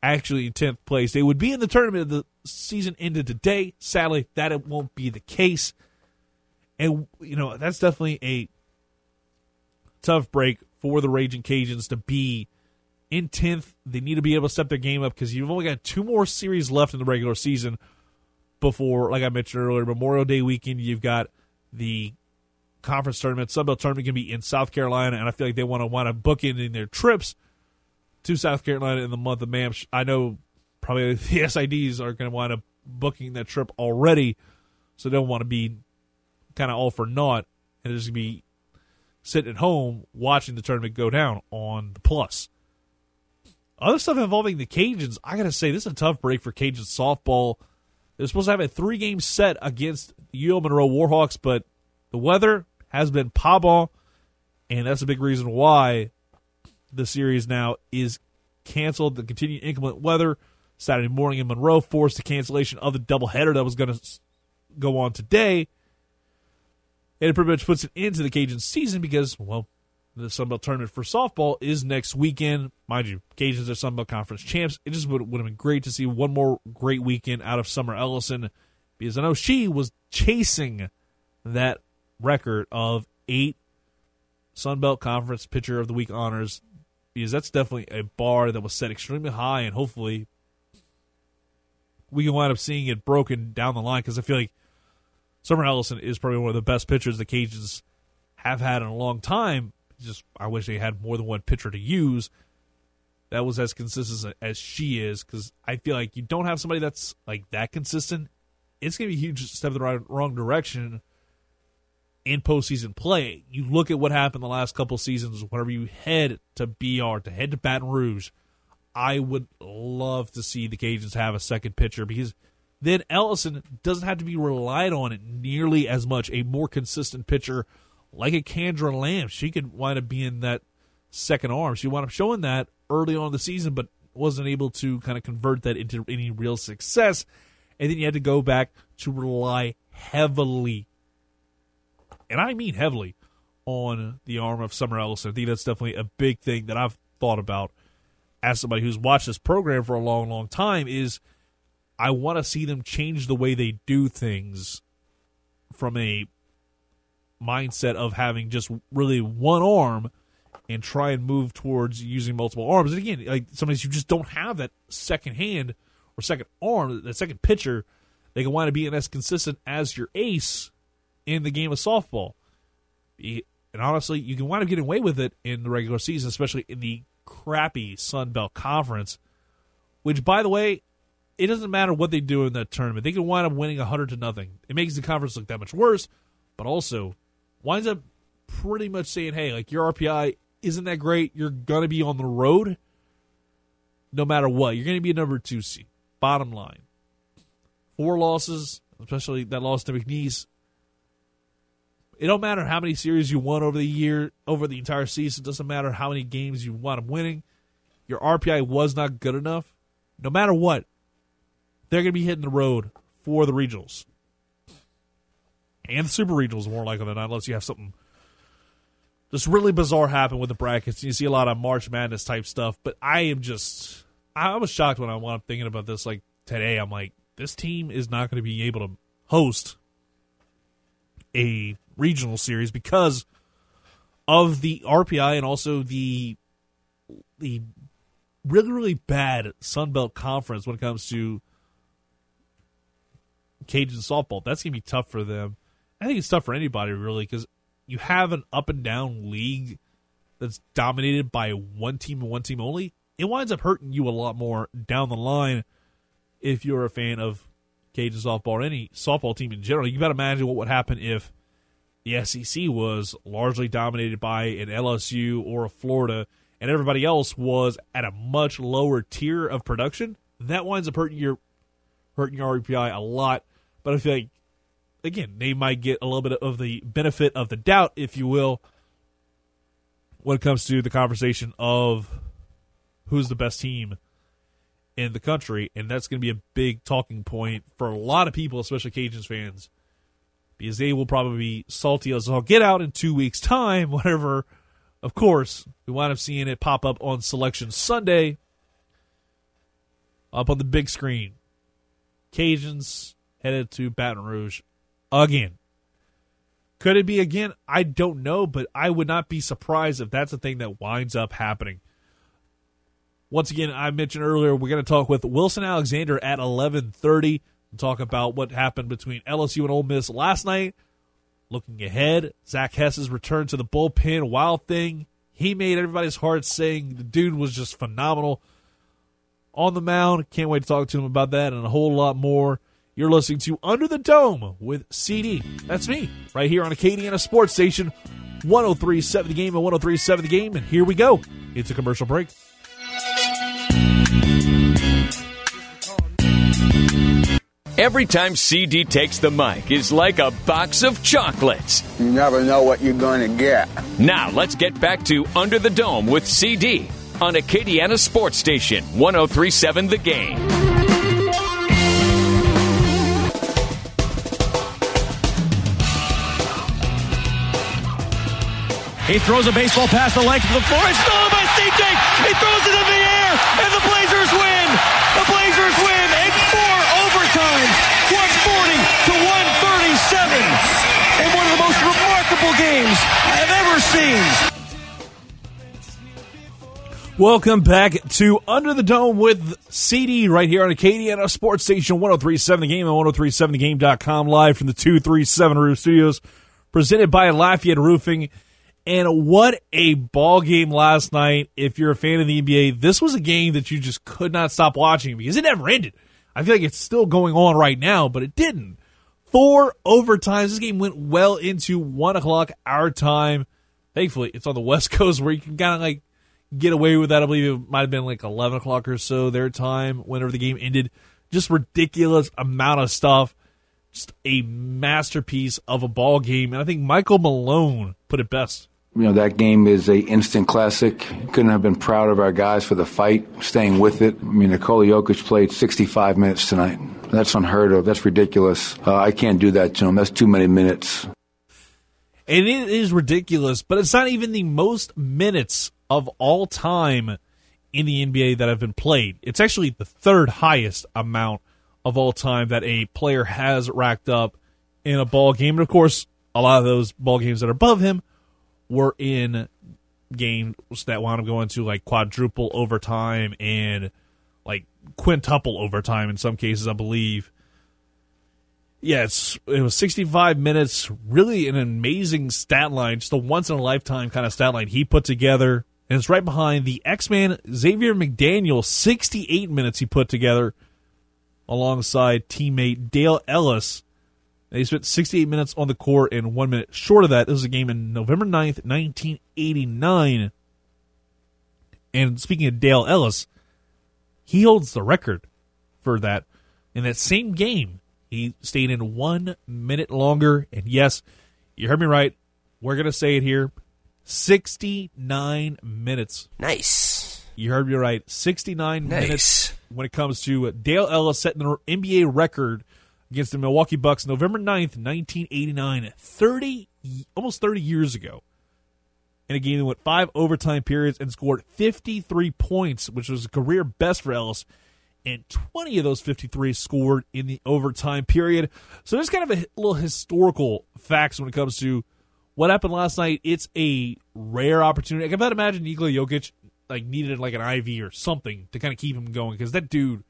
actually in tenth place. They would be in the tournament if the season ended today. Sadly, that it won't be the case. And you know that's definitely a tough break for the Raging Cajuns to be in tenth. They need to be able to step their game up because you've only got two more series left in the regular season before, like I mentioned earlier, Memorial Day weekend. You've got the conference tournament, Sunbelt tournament can be in South Carolina, and I feel like they want to want to book in, in their trips to South Carolina in the month of May. I know probably the SIDs are going to wind up booking that trip already, so they don't want to be kind of all for naught and just be sitting at home watching the tournament go down on the plus. Other stuff involving the Cajuns, I got to say, this is a tough break for Cajun softball. They're supposed to have a three game set against the UL Monroe Warhawks, but the weather has been pabon, and that's a big reason why the series now is canceled. The continued inclement weather Saturday morning in Monroe forced the cancellation of the doubleheader that was going to go on today. And it pretty much puts it into the Cajun season because, well, the Sun Belt tournament for softball is next weekend. Mind you, Cajuns are Sun Belt Conference champs. It just would, would have been great to see one more great weekend out of Summer Ellison because I know she was chasing that record of eight Sun Belt Conference Pitcher of the Week honors because that's definitely a bar that was set extremely high, and hopefully we can wind up seeing it broken down the line because I feel like Summer Ellison is probably one of the best pitchers the Cajuns have had in a long time. Just I wish they had more than one pitcher to use that was as consistent as she is because I feel like you don't have somebody that's like that consistent. It's going to be a huge step in the right, wrong direction in postseason play. You look at what happened the last couple seasons. Whenever you head to BR to head to Baton Rouge, I would love to see the Cajuns have a second pitcher because then Ellison doesn't have to be relied on nearly as much. A more consistent pitcher like a Kendra Lamb, she could wind up being that second arm. She wound up showing that early on the season, but wasn't able to kind of convert that into any real success. And then you had to go back to rely heavily and I mean heavily, on the arm of Summer Ellison. I think that's definitely a big thing that I've thought about as somebody who's watched this program for a long, long time is I want to see them change the way they do things from a mindset of having just really one arm and try and move towards using multiple arms. And again, like sometimes you just don't have that second hand or second arm, that second pitcher they can wind up being as consistent as your ace in the game of softball. And honestly, you can wind up getting away with it in the regular season, especially in the crappy Sun Belt Conference. Which, by the way, it doesn't matter what they do in that tournament. They can wind up winning hundred to nothing. It makes the conference look that much worse, but also winds up pretty much saying, "Hey, like your RPI isn't that great. You're gonna be on the road, no matter what. You're gonna be a number two seed. Bottom line, four losses, especially that loss to McNeese. It don't matter how many series you won over the year, over the entire season. It doesn't matter how many games you wound up winning. Your RPI was not good enough. No matter what, they're going to be hitting the road for the regionals and the super regionals more likely than not, unless you have something just really bizarre happen with the brackets. You see a lot of March Madness type stuff, but I am just I was shocked when I wound up thinking about this like today. I'm like, this team is not going to be able to host a regional series because of the RPI and also the the really really bad Sun Belt Conference when it comes to Cajun softball. That's gonna be tough for them. I think it's tough for anybody really because you have an up and down league that's dominated by one team and one team only. It winds up hurting you a lot more down the line if you're a fan of Cajun softball or any softball team in general. You got to imagine what would happen if the SEC was largely dominated by an LSU or a Florida, and everybody else was at a much lower tier of production. That winds up hurting your hurting your RPI a lot. But I feel like again they might get a little bit of the benefit of the doubt, if you will, when it comes to the conversation of who's the best team in the country, and that's going to be a big talking point for a lot of people, especially Cajuns fans, because they will probably be salty as all get out in two weeks' time. Whatever, of course, we wind up seeing it pop up on Selection Sunday, up on the big screen. Cajuns headed to Baton Rouge again. Could it be again? I don't know, but I would not be surprised if that's the thing that winds up happening. Once again, I mentioned earlier we're going to talk with Wilson Alexander at 11:30 and talk about what happened between LSU and Ole Miss last night. Looking ahead, Zach Hess's return to the bullpen, wild thing. He made everybody's heart sing. The dude was just phenomenal on the mound. Can't wait to talk to him about that and a whole lot more. You're listening to Under the Dome with CD. That's me, right here on Acadiana Sports Station, 1037 the game and 1037 the game. And here we go. It's a commercial break. Every time CD takes the mic is like a box of chocolates. You never know what you're going to get. Now let's get back to Under the Dome with CD on Acadiana Sports Station 1037 The Game. He throws a baseball past the length of the floor. It's stolen by CJ. He throws it in the air, and the Blazers win. The Blazers win in four overtimes, 140 to 137, in one of the most remarkable games I've ever seen. Welcome back to Under the Dome with CD right here on Acadiana Sports Station 1037 The Game and 1037thegame.com live from the 237 Roof Studios presented by Lafayette Roofing. And what a ball game last night. If you're a fan of the NBA, this was a game that you just could not stop watching because it never ended. I feel like it's still going on right now, but it didn't. Four overtimes. This game went well into one o'clock our time. Thankfully, it's on the West Coast where you can kind of like get away with that. I believe it might have been like 11 o'clock or so their time whenever the game ended. Just ridiculous amount of stuff. Just a masterpiece of a ball game. And I think Michael Malone put it best. You know, that game is a instant classic. Couldn't have been proud of our guys for the fight, staying with it. I mean, Nikola Jokic played 65 minutes tonight. That's unheard of. That's ridiculous. Uh, I can't do that to him. That's too many minutes. And it is ridiculous, but it's not even the most minutes of all time in the NBA that have been played. It's actually the third highest amount of all time that a player has racked up in a ball game. And of course, a lot of those ball games that are above him were in games that wound up going to like quadruple overtime and like quintuple overtime in some cases, I believe. Yeah, it's, it was 65 minutes. Really an amazing stat line, just a once in a lifetime kind of stat line he put together. And it's right behind the X Man Xavier McDaniel, 68 minutes he put together alongside teammate Dale Ellis. They spent 68 minutes on the court and one minute short of that. This was a game in November 9th, 1989. And speaking of Dale Ellis, he holds the record for that. In that same game, he stayed in one minute longer. And yes, you heard me right. We're going to say it here 69 minutes. Nice. You heard me right. 69 Nice. minutes when it comes to Dale Ellis setting the NBA record against the Milwaukee Bucks November 9th, 1989, 30 almost 30 years ago. In a game that went 5 overtime periods and scored 53 points, which was a career best for Ellis. And 20 of those 53 scored in the overtime period. So there's kind of a little historical facts when it comes to what happened last night. It's a rare opportunity. I can about imagine Nikola Jokic like needed like an IV or something to kind of keep him going because that dude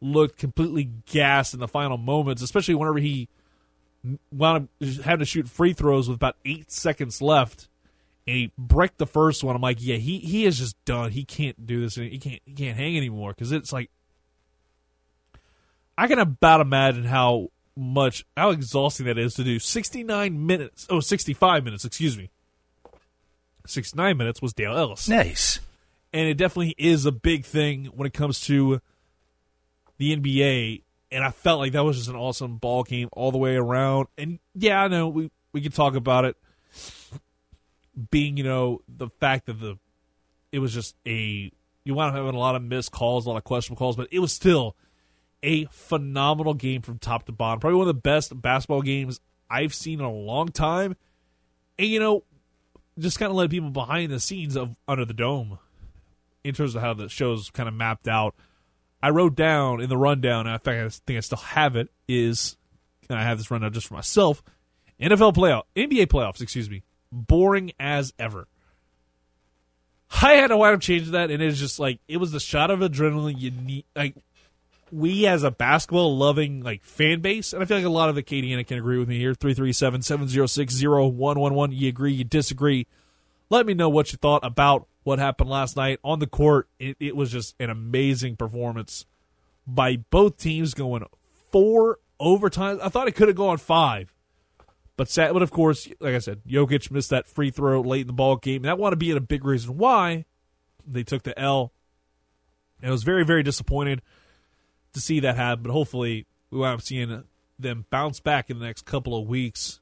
looked completely gassed in the final moments, especially whenever he wound up having to shoot free throws with about eight seconds left, and he bricked the first one. I'm like, yeah, he he is just done. He can't do this. He can't he can't hang anymore because it's like I can about imagine how much how exhausting that is to do 69 minutes. Oh, 65 minutes. Excuse me. 69 minutes was Dale Ellis. Nice. And it definitely is a big thing when it comes to the NBA. And I felt like that was just an awesome ball game all the way around. And yeah, I know we, we could talk about it being, you know, the fact that the it was just a you wound up having a lot of missed calls, a lot of questionable calls, but it was still a phenomenal game from top to bottom. Probably one of the best basketball games I've seen in a long time. And you know, just kind of let people behind the scenes of Under the Dome in terms of how the show's kind of mapped out. I wrote down in the rundown, and in fact, I think I still have it, is, and I have this rundown just for myself NFL playoff, NBA playoffs, excuse me, boring as ever. I had to wind up changing that, and it's just like, it was the shot of adrenaline you need. Like, we as a basketball loving like fan base, and I feel like a lot of the Acadiana can agree with me here. 337 706 0111. You agree, you disagree. Let me know what you thought about what happened last night on the court. It, it was just an amazing performance by both teams going four overtimes. I thought it could have gone five. But sad, but of course, like I said, Jokic missed that free throw late in the ball game. That want to be a big reason why they took the L. And I was very, very disappointed to see that happen. But hopefully, we will up seeing them bounce back in the next couple of weeks,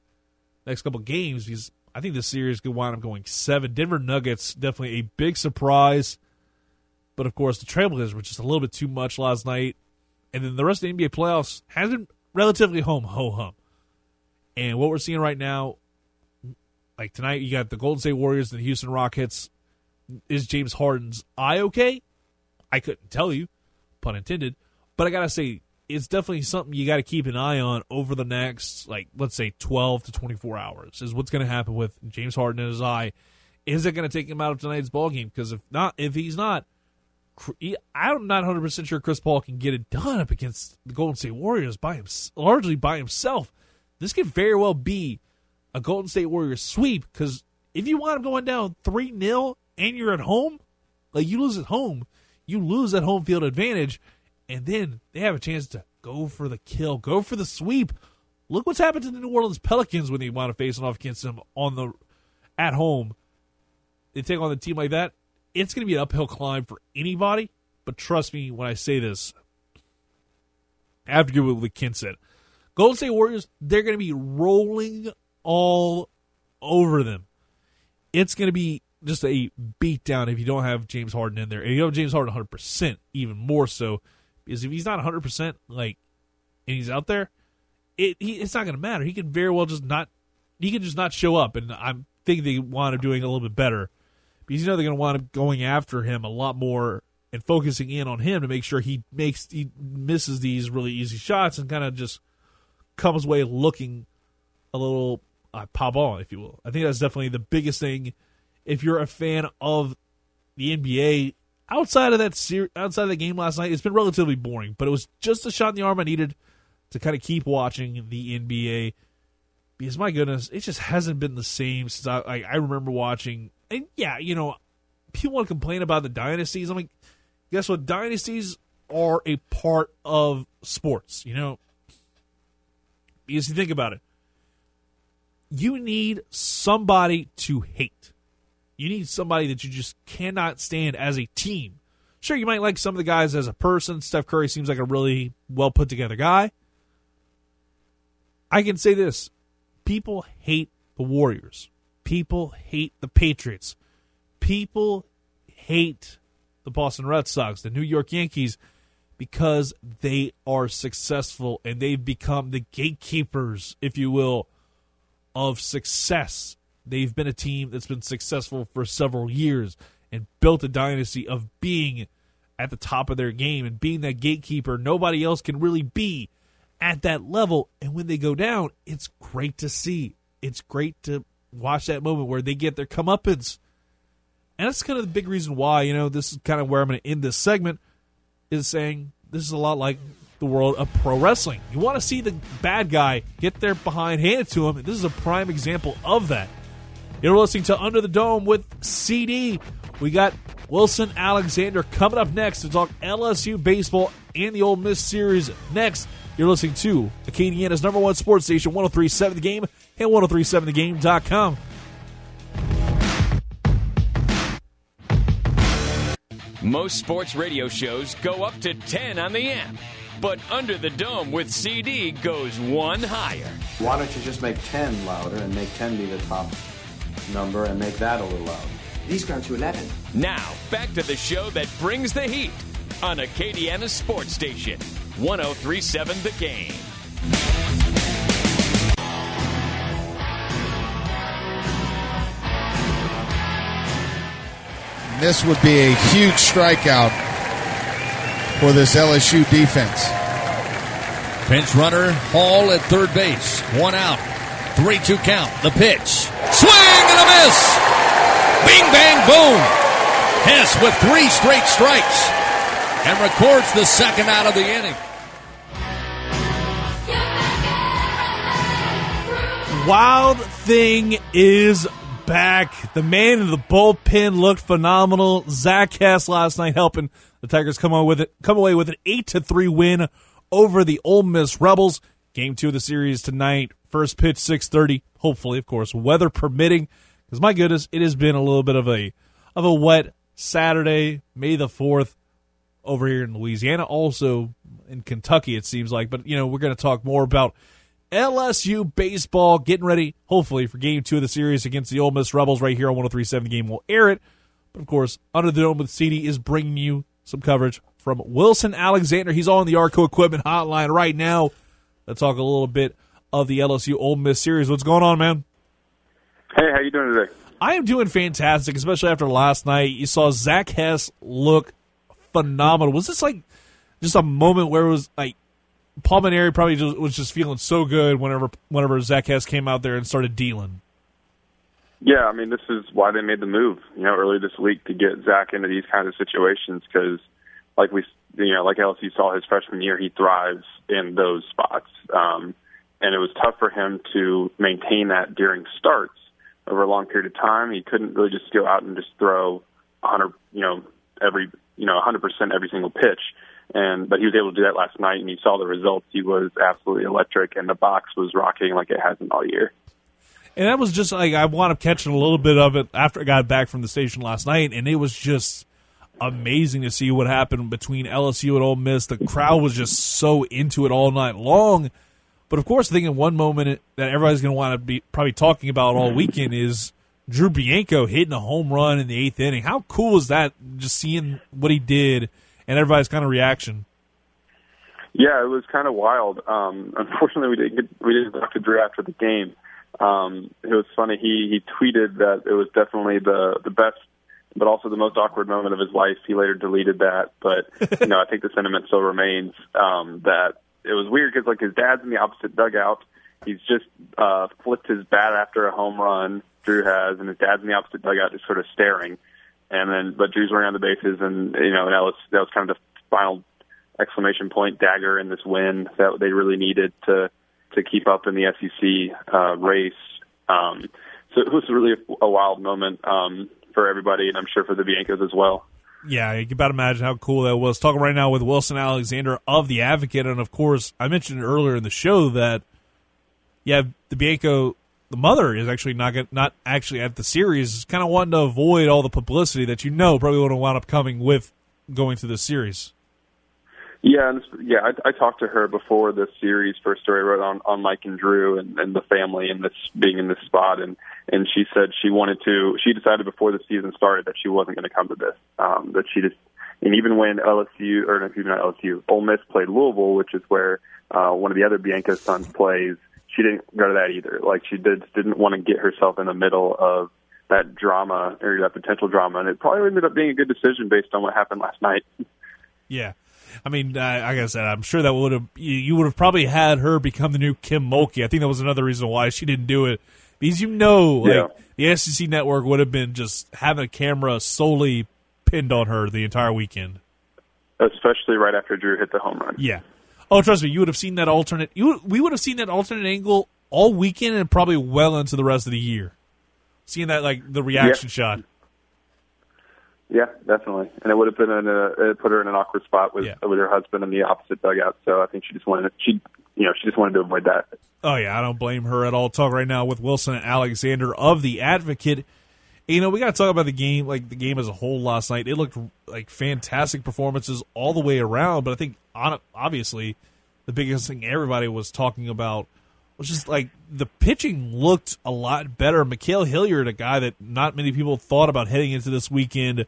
next couple of games. Because I think this series could wind up going seven. Denver Nuggets definitely a big surprise, but of course the Trailblazers were just a little bit too much last night. And then the rest of the NBA playoffs has been relatively home ho hum. And what we're seeing right now, like tonight, you got the Golden State Warriors and the Houston Rockets. Is James Harden's eye okay? I couldn't tell you, pun intended. But I gotta say, it's definitely something you got to keep an eye on over the next, like, let's say, 12 to 24 hours. Is what's going to happen with James Harden in his eye. Is it going to take him out of tonight's ball game? Because if not, if he's not, I'm not 100 percent sure Chris Paul can get it done up against the Golden State Warriors by him, largely by himself. This could very well be a Golden State Warriors sweep because if you want him going down three 0 and you're at home, like you lose at home, you lose that home field advantage and then they have a chance to go for the kill, go for the sweep. Look what's happened to the New Orleans Pelicans when they want to face off against them on the at home. They take on a team like that. It's going to be an uphill climb for anybody. But trust me when I say this. i have After what Ken said, Golden State Warriors, they're going to be rolling all over them. It's going to be just a beatdown if you don't have James Harden in there. And you have James Harden 100%, even more so is if he's not 100% like and he's out there, it he, it's not going to matter. He can very well just not he can just not show up, and I'm thinking they want him doing a little bit better because you know they're going to want him going after him a lot more and focusing in on him to make sure he makes he misses these really easy shots and kind of just comes away looking a little uh, pop on, if you will. I think that's definitely the biggest thing. If you're a fan of the NBA, outside of that ser- outside of the game last night, it's been relatively boring. But it was just a shot in the arm I needed to kind of keep watching the NBA. Because my goodness, it just hasn't been the same since I I, I remember watching. And yeah, you know, people want to complain about the dynasties. I'm like, guess what? Dynasties are a part of sports. You know, because you think about it, you need somebody to hate. You need somebody that you just cannot stand as a team. Sure, you might like some of the guys as a person. Steph Curry seems like a really well put together guy. I can say this people hate the Warriors, people hate the Patriots, people hate the Boston Red Sox, the New York Yankees, because they are successful and they've become the gatekeepers, if you will, of success. They've been a team that's been successful for several years and built a dynasty of being at the top of their game and being that gatekeeper nobody else can really be at that level. And when they go down, it's great to see. It's great to watch that moment where they get their comeuppance. And that's kind of the big reason why, you know, this is kind of where I'm going to end this segment, is saying this is a lot like the world of pro wrestling. You want to see the bad guy get their behind handed to him. This is a prime example of that. You're listening to Under the Dome with CD. We got Wilson Alexander coming up next to talk LSU baseball and the Ole Miss series. Next, you're listening to Acadiana's number one sports station, 1037 The Game and 1037thegame.com. Most sports radio shows go up to 10 on the amp, but Under the Dome with CD goes one higher. Why don't you just make 10 louder and make 10 be the top number and make that a little louder? These go to 11. Now, back to the show that brings the heat on Acadiana's sports station, 1037 The Game. This would be a huge strikeout for this LSU defense. Pinch runner Hall at third base. One out. 3 2 count. The pitch. Swing and a miss. Bing, bang, boom. Hess with three straight strikes and records the second out of the inning. Wild Thing is back. The man in the bullpen looked phenomenal. Zach Hess last night helping the Tigers come on with it, come away with an eight to three win over the Ole Miss Rebels. Game two of the series tonight. First pitch six thirty. Hopefully, of course, weather permitting. Because my goodness, it has been a little bit of a of a wet Saturday, May the fourth, over here in Louisiana. Also in Kentucky, it seems like. But you know, we're going to talk more about LSU baseball getting ready, hopefully, for game two of the series against the Ole Miss Rebels right here on 1037 The Game. We'll air it. But of course, Under the Dome with CD is bringing you some coverage from Wilson Alexander. He's on the Artco Equipment Hotline right now. Let's talk a little bit of the LSU Ole Miss series. What's going on, man? Hey, how you doing today? I am doing fantastic, especially after last night. You saw Zach Hess look phenomenal. Was this like just a moment where it was like Paul Mainieri probably just, was just feeling so good whenever whenever Zach Hess came out there and started dealing. Yeah, I mean, this is why they made the move, you know, earlier this week to get Zach into these kinds of situations because, like we, you know, like LSU saw his freshman year, he thrives in those spots, um, and it was tough for him to maintain that during starts over a long period of time. He couldn't really just go out and just throw 100, you know, every, you know, 100% every single pitch. And but he was able to do that last night, and you saw the results. He was absolutely electric, and the box was rocking like it hasn't all year. And that was just like I wound up catching a little bit of it after I got back from the station last night, and it was just amazing to see what happened between LSU and Ole Miss. The crowd was just so into it all night long. But of course, I think in one moment that everybody's going to want to be probably talking about all weekend is Drew Bianco hitting a home run in the eighth inning. How cool is that? Just seeing what he did and everybody's kind of reaction. Yeah, it was kind of wild. Um, unfortunately, we didn't get, we didn't talk to Drew after the game, Um, it was funny. He he tweeted that it was definitely the the best, but also the most awkward moment of his life. He later deleted that, but you know I think the sentiment still remains um, that it was weird because like his dad's in the opposite dugout. He's just uh, flipped his bat after a home run. Drew has, and his dad's in the opposite dugout, just sort of staring. And then, but Drew's running on the bases, and you know that was that was kind of the final exclamation point dagger in this win that they really needed to to keep up in the SEC uh, race. Um, so it was really a, a wild moment um, for everybody, and I'm sure for the Biancos as well. Yeah, you can about imagine how cool that was. Talking right now with Wilson Alexander of the Advocate, and of course, I mentioned earlier in the show that yeah, the Bianco, the mother is actually not get, not actually at the series, kind of wanting to avoid all the publicity that you know probably would have wound up coming with going through the series. Yeah, and yeah, I, I talked to her before the series first story I wrote on on Mike and Drew and, and the family and this being in this spot, and and she said she wanted to. She decided before the season started that she wasn't going to come to this. Um, that she just, and even when LSU or not, not LSU, Ole Miss played Louisville, which is where uh, one of the other Bianco sons plays, she didn't go to that either. Like she did, didn't want to get herself in the middle of that drama or that potential drama, and it probably ended up being a good decision based on what happened last night. Yeah. I mean, uh, like I said, I'm sure that would have you would have probably had her become the new Kim Mulkey. I think that was another reason why she didn't do it because you know, like Yeah. the SEC network would have been just having a camera solely pinned on her the entire weekend. Especially right after Drew hit the home run. Yeah. Oh, trust me, you would have seen that alternate. You we would have seen that alternate angle all weekend and probably well into the rest of the year. Seeing that like the reaction Yeah. shot. Yeah, definitely. And it would have been in a put her in an awkward spot with with her husband in the opposite dugout. So I think she just wanted she you know she just wanted to avoid that. Oh yeah, I don't blame her at all. Talk right now with Wilson and Alexander of the Advocate. You know, we got to talk about the game, like the game as a whole last night. It looked like fantastic performances all the way around, but I think on, obviously the biggest thing everybody was talking about was just like the pitching looked a lot better. Ma'Khail Hilliard, a guy that not many people thought about heading into this weekend,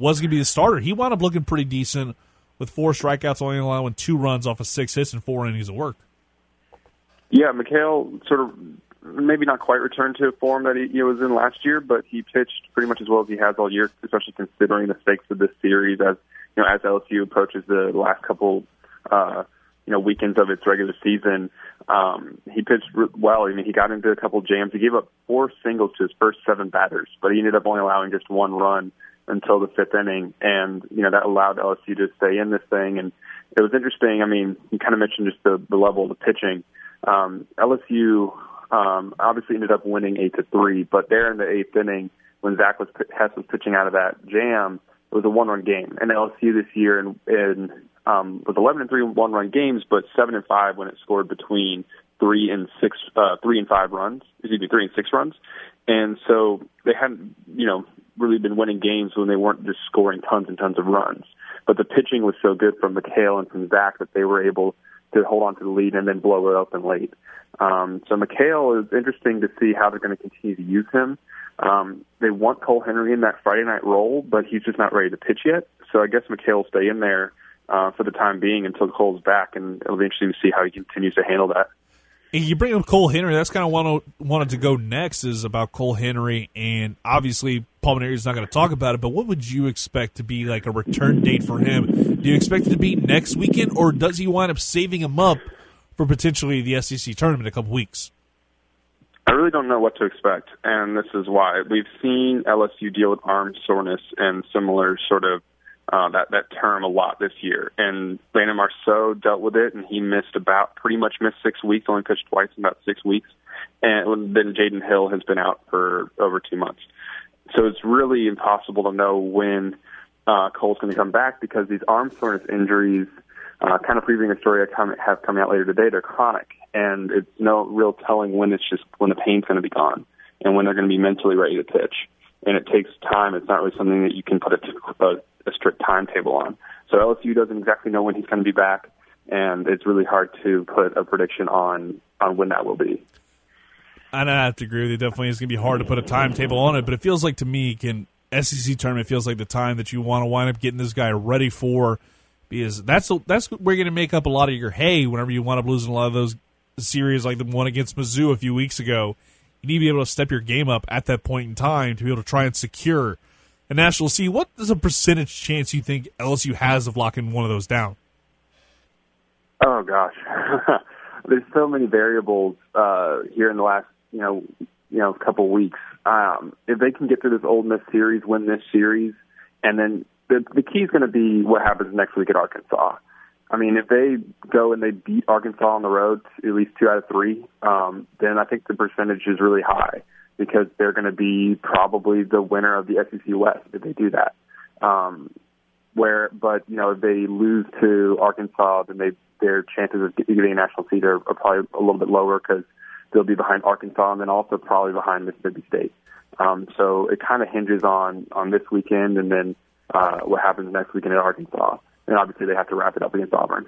was going to be the starter. He wound up looking pretty decent with four strikeouts, only allowing two runs off of six hits and four innings of work. Yeah, Ma'Khail sort of maybe not quite returned to form that he, he was in last year, but he pitched pretty much as well as he has all year, especially considering the stakes of this series as you know as LSU approaches the last couple uh, you know weekends of its regular season. Um, he pitched well. I mean, he got into a couple jams. He gave up four singles to his first seven batters, but he ended up only allowing just one run until the fifth inning, and you know that allowed LSU to stay in this thing. And it was interesting. I mean, you kind of mentioned just the, the level of the pitching. Um, LSU um, obviously ended up winning eight to three, but there in the eighth inning, when Zach was Hess was pitching out of that jam, it was a one-run game. And LSU this year in, in um, was 11 and three one-run games, but seven and five when it scored between three and six, uh, three and five runs. Excuse me, three and six runs. And so they hadn't, you know, really been winning games when they weren't just scoring tons and tons of runs. But the pitching was so good from Ma'Khail and from Zach that they were able to hold on to the lead and then blow it open late. Um, so Ma'Khail is interesting to see how they're going to continue to use him. Um, they want Cole Henry in that Friday night role, but he's just not ready to pitch yet. So I guess Ma'Khail will stay in there uh, for the time being until Cole's back, and it'll be interesting to see how he continues to handle that. You bring up Cole Henry. That's kind of what I wanted to go next is about Cole Henry, and obviously Paul Mainieri is not going to talk about it. But what would you expect to be like a return date for him? Do you expect it to be next weekend, or does he wind up saving him up for potentially the SEC tournament in a couple weeks? I really don't know what to expect, and this is why we've seen LSU deal with arm soreness and similar sort of uh, that that term a lot this year. And Landon Marceaux dealt with it, and he missed about pretty much missed six weeks, only pitched twice in about six weeks. And then Jaden Hill has been out for over two months. So it's really impossible to know when uh, Cole's going to come back because these arm soreness injuries, uh, kind of previewing a story I come, have coming out later today, they're chronic, and it's no real telling when it's just when the pain's going to be gone and when they're going to be mentally ready to pitch. And it takes time. It's not really something that you can put a, a, a strict timetable on. So LSU doesn't exactly know when he's going to be back, and it's really hard to put a prediction on on when that will be. And I have to agree with you. Definitely, it's going to be hard to put a timetable on it. But it feels like to me, can SEC tournament feels like the time that you want to wind up getting this guy ready for, because that's that's where you're going to make up a lot of your hay whenever you wind up losing a lot of those series, like the one against Mizzou a few weeks ago. you need to be able to step your game up at that point in time to be able to try and secure a national seed. What is a percentage chance you think LSU has of locking one of those down? Oh gosh, there's so many variables uh, here in the last you know you know couple weeks. Um, if they can get through this Ole Miss series, win this series, and then the the key is going to be what happens next week at Arkansas. I mean, if they go and they beat Arkansas on the road, at least two out of three, um, then I think the percentage is really high because they're going to be probably the winner of the SEC West if they do that. Um, where, but you know, if they lose to Arkansas, then they their chances of getting a national seed are, are probably a little bit lower because they'll be behind Arkansas and then also probably behind Mississippi State. Um, so it kind of hinges on on this weekend and then uh, what happens next weekend at Arkansas. And obviously they have to wrap it up against Auburn.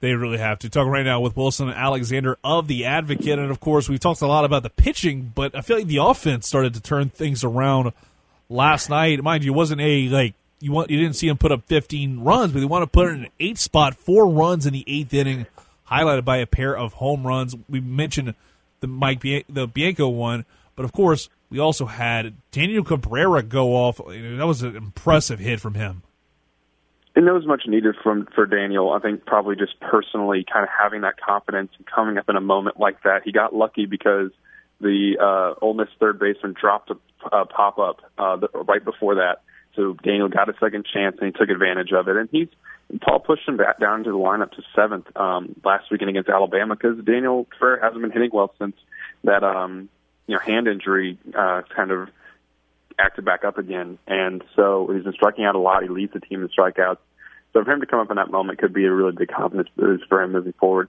They really have to. Talk right now with Wilson and Alexander of The Advocate. And of course, we've talked a lot about the pitching, but I feel like the offense started to turn things around last night. Mind you, it wasn't a like you want you didn't see him put up 15 runs, but they want to put in an eight spot, four runs in the eighth inning, highlighted by a pair of home runs. We mentioned the Mike the Bianco one, but of course we also had Daniel Cabrera go off. That was an impressive hit from him. And that was much needed from for Daniel. I think probably just personally, kind of having that confidence and coming up in a moment like that. He got lucky because the uh, Ole Miss third baseman dropped a, a pop up uh, right before that so Daniel got a second chance and he took advantage of it. And he's Paul pushed him back down to the lineup to seventh um, last weekend against Alabama because Daniel Cabrera hasn't been hitting well since that um, you know hand injury uh, kind of acted back up again. And so he's been striking out a lot. He leads the team in strikeouts. So for him to come up in that moment could be a really big confidence boost for him moving forward.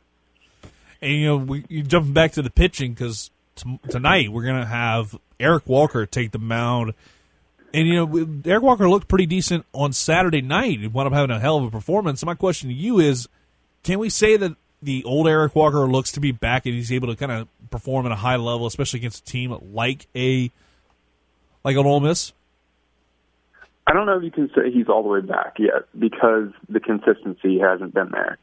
And you know, we, you jumping back to the pitching because t- tonight we're going to have Eric Walker take the mound and you know, Eric Walker looked pretty decent on Saturday night. He wound up having a hell of a performance. So my question to you is, can we say that the old Eric Walker looks to be back and he's able to kind of perform at a high level, especially against a team like a like an Ole Miss? I don't know if you can say he's all the way back yet because the consistency hasn't been there.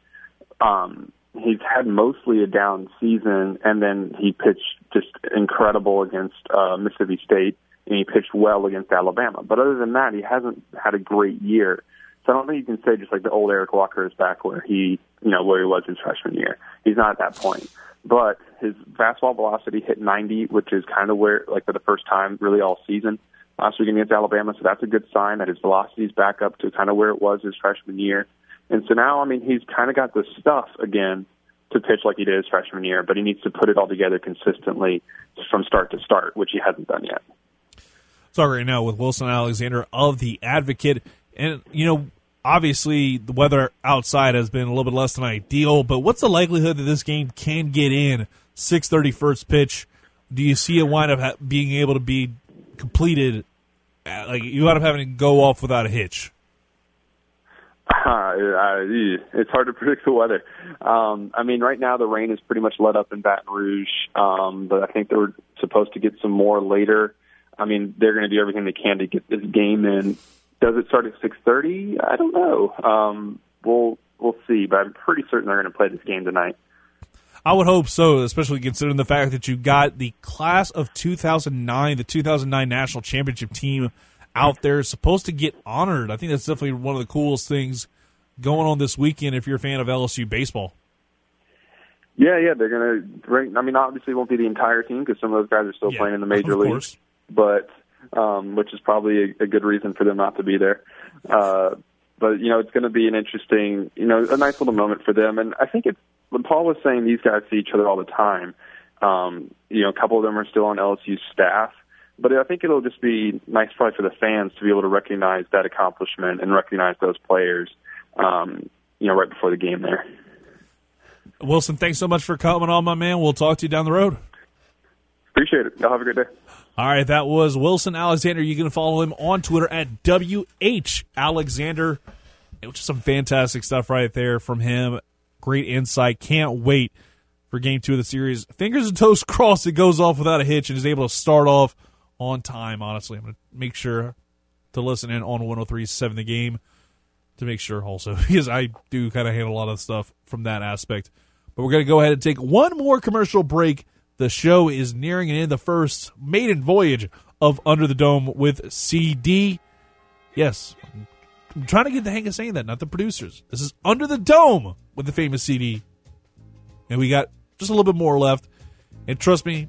Um, he's had mostly a down season, and then he pitched just incredible against uh, Mississippi State and he pitched well against Alabama. But other than that, he hasn't had a great year. So I don't think you can say just like the old Eric Walker is back where he, you know, where he was his freshman year. He's not at that point. But his fastball velocity hit 90, which is kind of where, like for the first time really all season last week against Alabama. So that's a good sign that his velocity is back up to kind of where it was his freshman year. And so now, I mean, he's kind of got the stuff again to pitch like he did his freshman year, but he needs to put it all together consistently from start to start, which he hasn't done yet. Talking right now with Wilson Alexander of The Advocate. And, you know, obviously the weather outside has been a little bit less than ideal, but what's the likelihood that this game can get in 6:30 first pitch? Do you see it wind up being able to be completed? Like you wind up having to go off without a hitch. Uh, it's hard to predict the weather. Um, I mean, right now the rain is pretty much let up in Baton Rouge, um, but I think they're supposed to get some more later. I mean, they're going to do everything they can to get this game in. Does it start at six thirty? I don't know. Um, we'll we'll see, but I'm pretty certain they're going to play this game tonight. I would hope so, especially considering the fact that you got the class of 2009, the 2009 national championship team out there, supposed to get honored. I think that's definitely one of the coolest things going on this weekend if you're a fan of LSU baseball. Yeah, yeah, they're going to. I mean, obviously, it won't be the entire team because some of those guys are still yeah, playing in the major leagues but um, which is probably a, a good reason for them not to be there. Uh, but you know, it's going to be an interesting, you know, a nice little moment for them. And I think it's when Paul was saying these guys see each other all the time. Um, you know, a couple of them are still on LSU staff, but I think it'll just be nice probably for the fans to be able to recognize that accomplishment and recognize those players. Um, you know, right before the game there. Wilson, thanks so much for coming on, my man. We'll talk to you down the road. Appreciate it. Y'all have a good day. All right, that was Wilson Alexander. You can follow him on Twitter at WH Alexander, which is some fantastic stuff right there from him. Great insight. Can't wait for game two of the series. Fingers and toes crossed it goes off without a hitch and is able to start off on time, honestly. I'm going to make sure to listen in on 103.7 the game to make sure also, because I do kind of handle a lot of stuff from that aspect. But we're going to go ahead and take one more commercial break The show is nearing an end, the first maiden voyage of Under the Dome with CD. Yes, I'm trying to get the hang of saying that, not the producers. This is Under the Dome with the famous CD. And we got just a little bit more left. And trust me,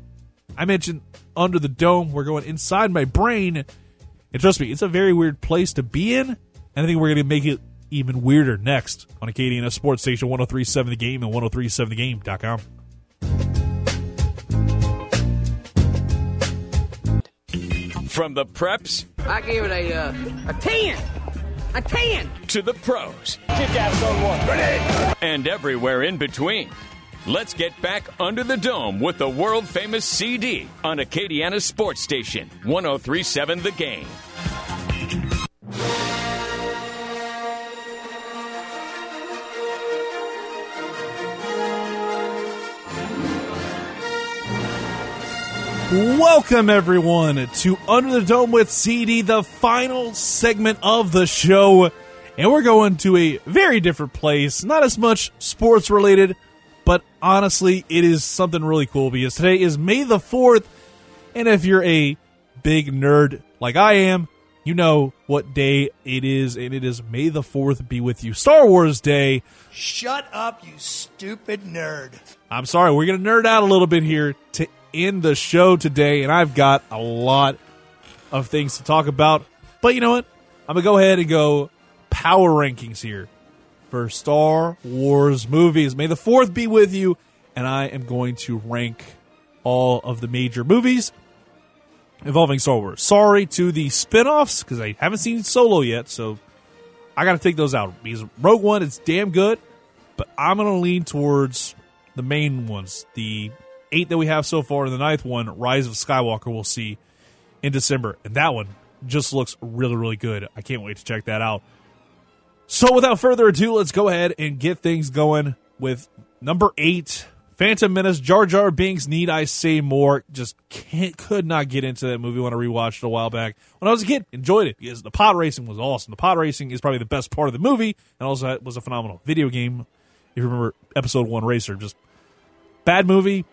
I mentioned Under the Dome. We're going inside my brain. And trust me, it's a very weird place to be in. And I think we're going to make it even weirder next on Acadiana Sports Station 1037 The Game and 1037thegame.com. From the preps I gave it a uh, a ten, a ten. to the pros Kick ass on one. Ready? and everywhere in between. Let's get back under the dome with the world famous CD on Acadiana Sports Station 1037 The Game. Welcome, everyone, to Under the Dome with CD, the final segment of the show. And we're going to a very different place. Not as much sports related, but honestly, it is something really cool because today is May the 4th. And if you're a big nerd like I am, you know what day it is. And it is May the 4th be with you. Star Wars Day. Shut up, you stupid nerd. I'm sorry, we're going to nerd out a little bit here to end the show today, and I've got a lot of things to talk about. But you know what? I'm going to go ahead and go power rankings here for Star Wars movies. May the 4th be with you, and I am going to rank all of the major movies involving Star Wars. Sorry to the spin offs, because I haven't seen Solo yet, so I got to take those out. Because Rogue One is damn good, but I'm going to lean towards the main ones. The eight that we have so far, and the ninth one, Rise of Skywalker, we'll see in December. And that one just looks really, really good. I can't wait to check that out. So without further ado, let's go ahead and get things going with number eight. Phantom Menace, Jar Jar Binks, need I say more? Just can't, could not get into that movie when I rewatched it a while back. When I was a kid, enjoyed it because the pod racing was awesome. The pod racing is probably the best part of the movie, and also it was a phenomenal video game. If you remember episode one Racer, just bad movie,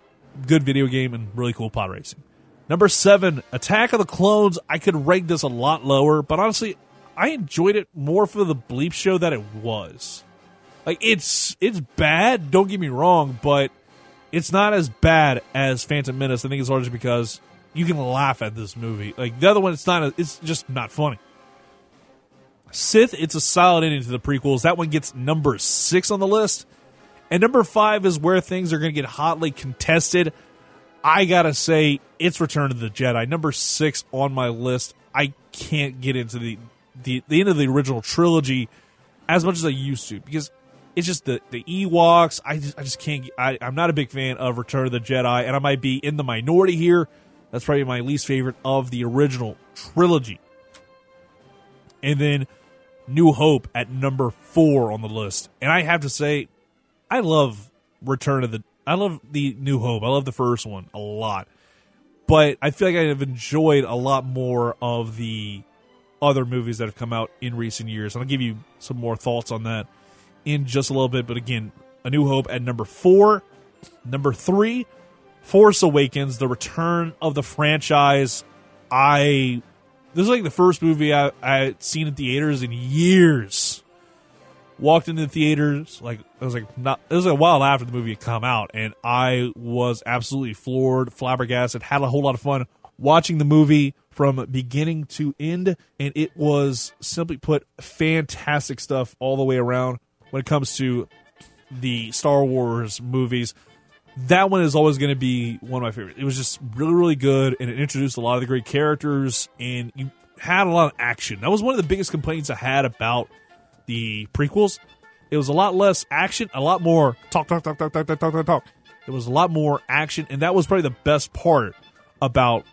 good video game, and really cool pod racing. Number seven, Attack of the Clones. I could rank this a lot lower, but honestly, I enjoyed it more for the bleep show that it was. Like it's it's bad. Don't get me wrong, but it's not as bad as Phantom Menace. I think it's largely because you can laugh at this movie. Like the other one, it's not. It's just not funny. Sith, it's a solid ending to the prequels. That one gets number six on the list. And number five is where things are going to get hotly contested. I gotta say, it's Return of the Jedi. Number six on my list. I can't get into the the, the end of the original trilogy as much as I used to because it's just the the Ewoks. I just I just can't. I, I'm not a big fan of Return of the Jedi, and I might be in the minority here. That's probably my least favorite of the original trilogy. And then New Hope at number four on the list, and I have to say, I love Return of the. I love the New Hope. I love the first one a lot, but I feel like I have enjoyed a lot more of the other movies that have come out in recent years. And I'll give you some more thoughts on that in just a little bit. But again, A New Hope at number four. Number three, Force Awakens, the return of the franchise. I this is like the first movie I I seen in theaters in years. Walked into the theaters like it was like not it was like a while after the movie had come out, and I was absolutely floored, flabbergasted, had a whole lot of fun watching the movie from beginning to end, and it was simply put fantastic stuff all the way around when it comes to the Star Wars movies. That one is always going to be one of my favorites. It was just really, really good, and it introduced a lot of the great characters, and you had a lot of action. That was one of the biggest complaints I had about the prequels. It was a lot less action, a lot more talk, talk, talk, talk, talk, talk, talk, talk, talk. It was a lot more action, and that was probably the best part about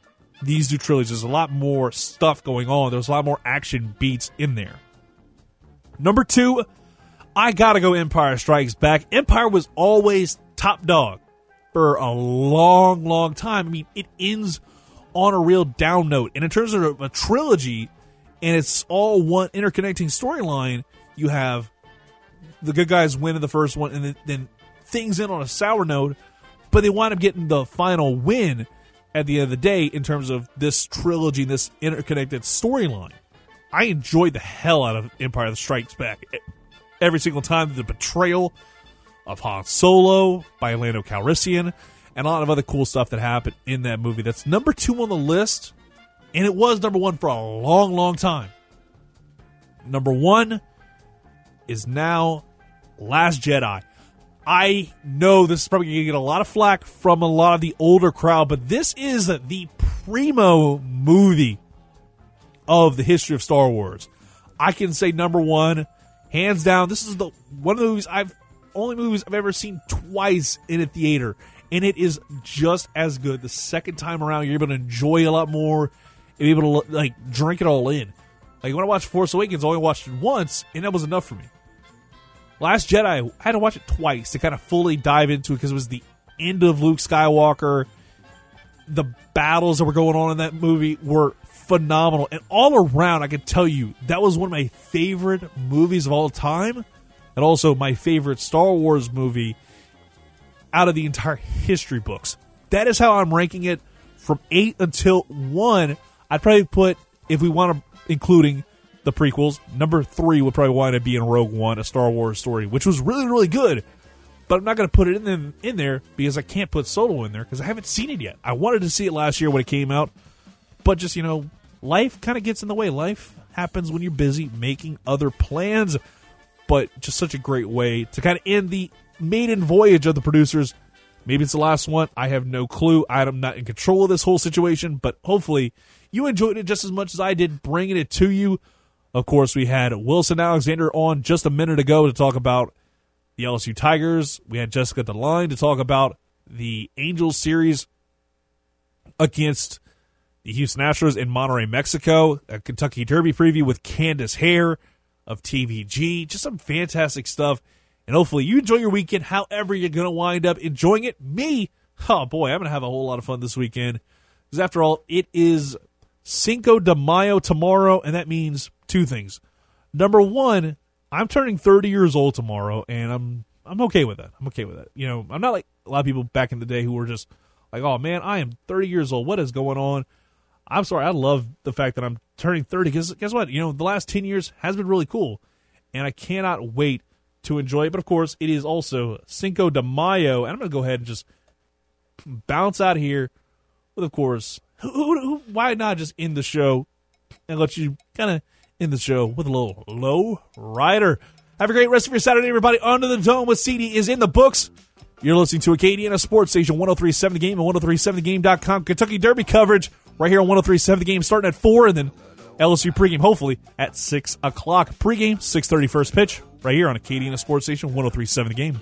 these two trilogies. There's a lot more stuff going on. There's a lot more action beats in there. Number two, I gotta go Empire Strikes Back. Empire was always top dog for a long, long time. I mean, it ends on a real down note. And in terms of a, a trilogy, and it's all one interconnecting storyline, you have the good guys win in the first one, and then, then things end on a sour note. but they wind up getting the final win at the end of the day in terms of this trilogy, this interconnected storyline. I enjoyed the hell out of Empire that Strikes Back every single time. The betrayal of Han Solo by Lando Calrissian, and a lot of other cool stuff that happened in that movie. That's number two on the list, and it was number one for a long, long time. Number one is now Last Jedi. I know this is probably going to get a lot of flack from a lot of the older crowd, but this is the primo movie of the history of Star Wars. I can say number one, hands down. This is the one of the movies I've only movies I've ever seen twice in a theater, and it is just as good. The second time around, you're able to enjoy a lot more, and able to like drink it all in. Like when I watched Force Awakens, I only watched it once, and that was enough for me. Last Jedi, I had to watch it twice to kind of fully dive into it because it was the end of Luke Skywalker. The battles that were going on in that movie were phenomenal. And all around, I can tell you, that was one of my favorite movies of all time. And also my favorite Star Wars movie out of the entire history books. That is how I'm ranking it from 8 until 1. I'd probably put, if we want to, including the prequels. Number three would probably wind up being Rogue One, a Star Wars story, which was really, really good. But I'm not going to put it in, in there because I can't put Solo in there because I haven't seen it yet. I wanted to see it last year when it came out, but just, you know, life kind of gets in the way. Life happens when you're busy making other plans, but just such a great way to kind of end the maiden voyage of the producers. Maybe it's the last one. I have no clue. I'm not in control of this whole situation, but hopefully you enjoyed it just as much as I did bringing it to you. Of course, we had Wilson Alexander on just a minute ago to talk about the LSU Tigers. We had Jessica DeLine to talk about the Angels series against the Houston Astros in Monterrey, Mexico. A Kentucky Derby preview with Candace Hare of TVG. Just some fantastic stuff. And hopefully you enjoy your weekend however you're going to wind up enjoying it. Me, oh boy, I'm going to have a whole lot of fun this weekend. Because after all, it is Cinco de Mayo tomorrow, and that means two things. Number one, I'm turning 30 years old tomorrow, and I'm I'm okay with that. I'm okay with that. You know, I'm not like a lot of people back in the day who were just like, "Oh man, I am 30 years old. What is going on?" I'm sorry. I love the fact that I'm turning 30 because guess what? You know, the last 10 years has been really cool, and I cannot wait to enjoy it. But of course, it is also Cinco de Mayo, and I'm to go ahead and just bounce out here with, of course, who, who, who, why not just end the show and let you kind of end the show with a little low rider. Have a great rest of your Saturday, everybody. Under the Dome with CD is in the books. You're listening to Acadiana Sports Station 1037 The Game and 1037TheGame.com. Kentucky Derby coverage right here on 1037 The Game starting at 4 and then LSU pregame hopefully at 6 o'clock. Pregame, 6.30 first pitch right here on Acadiana Sports Station 1037 The Game.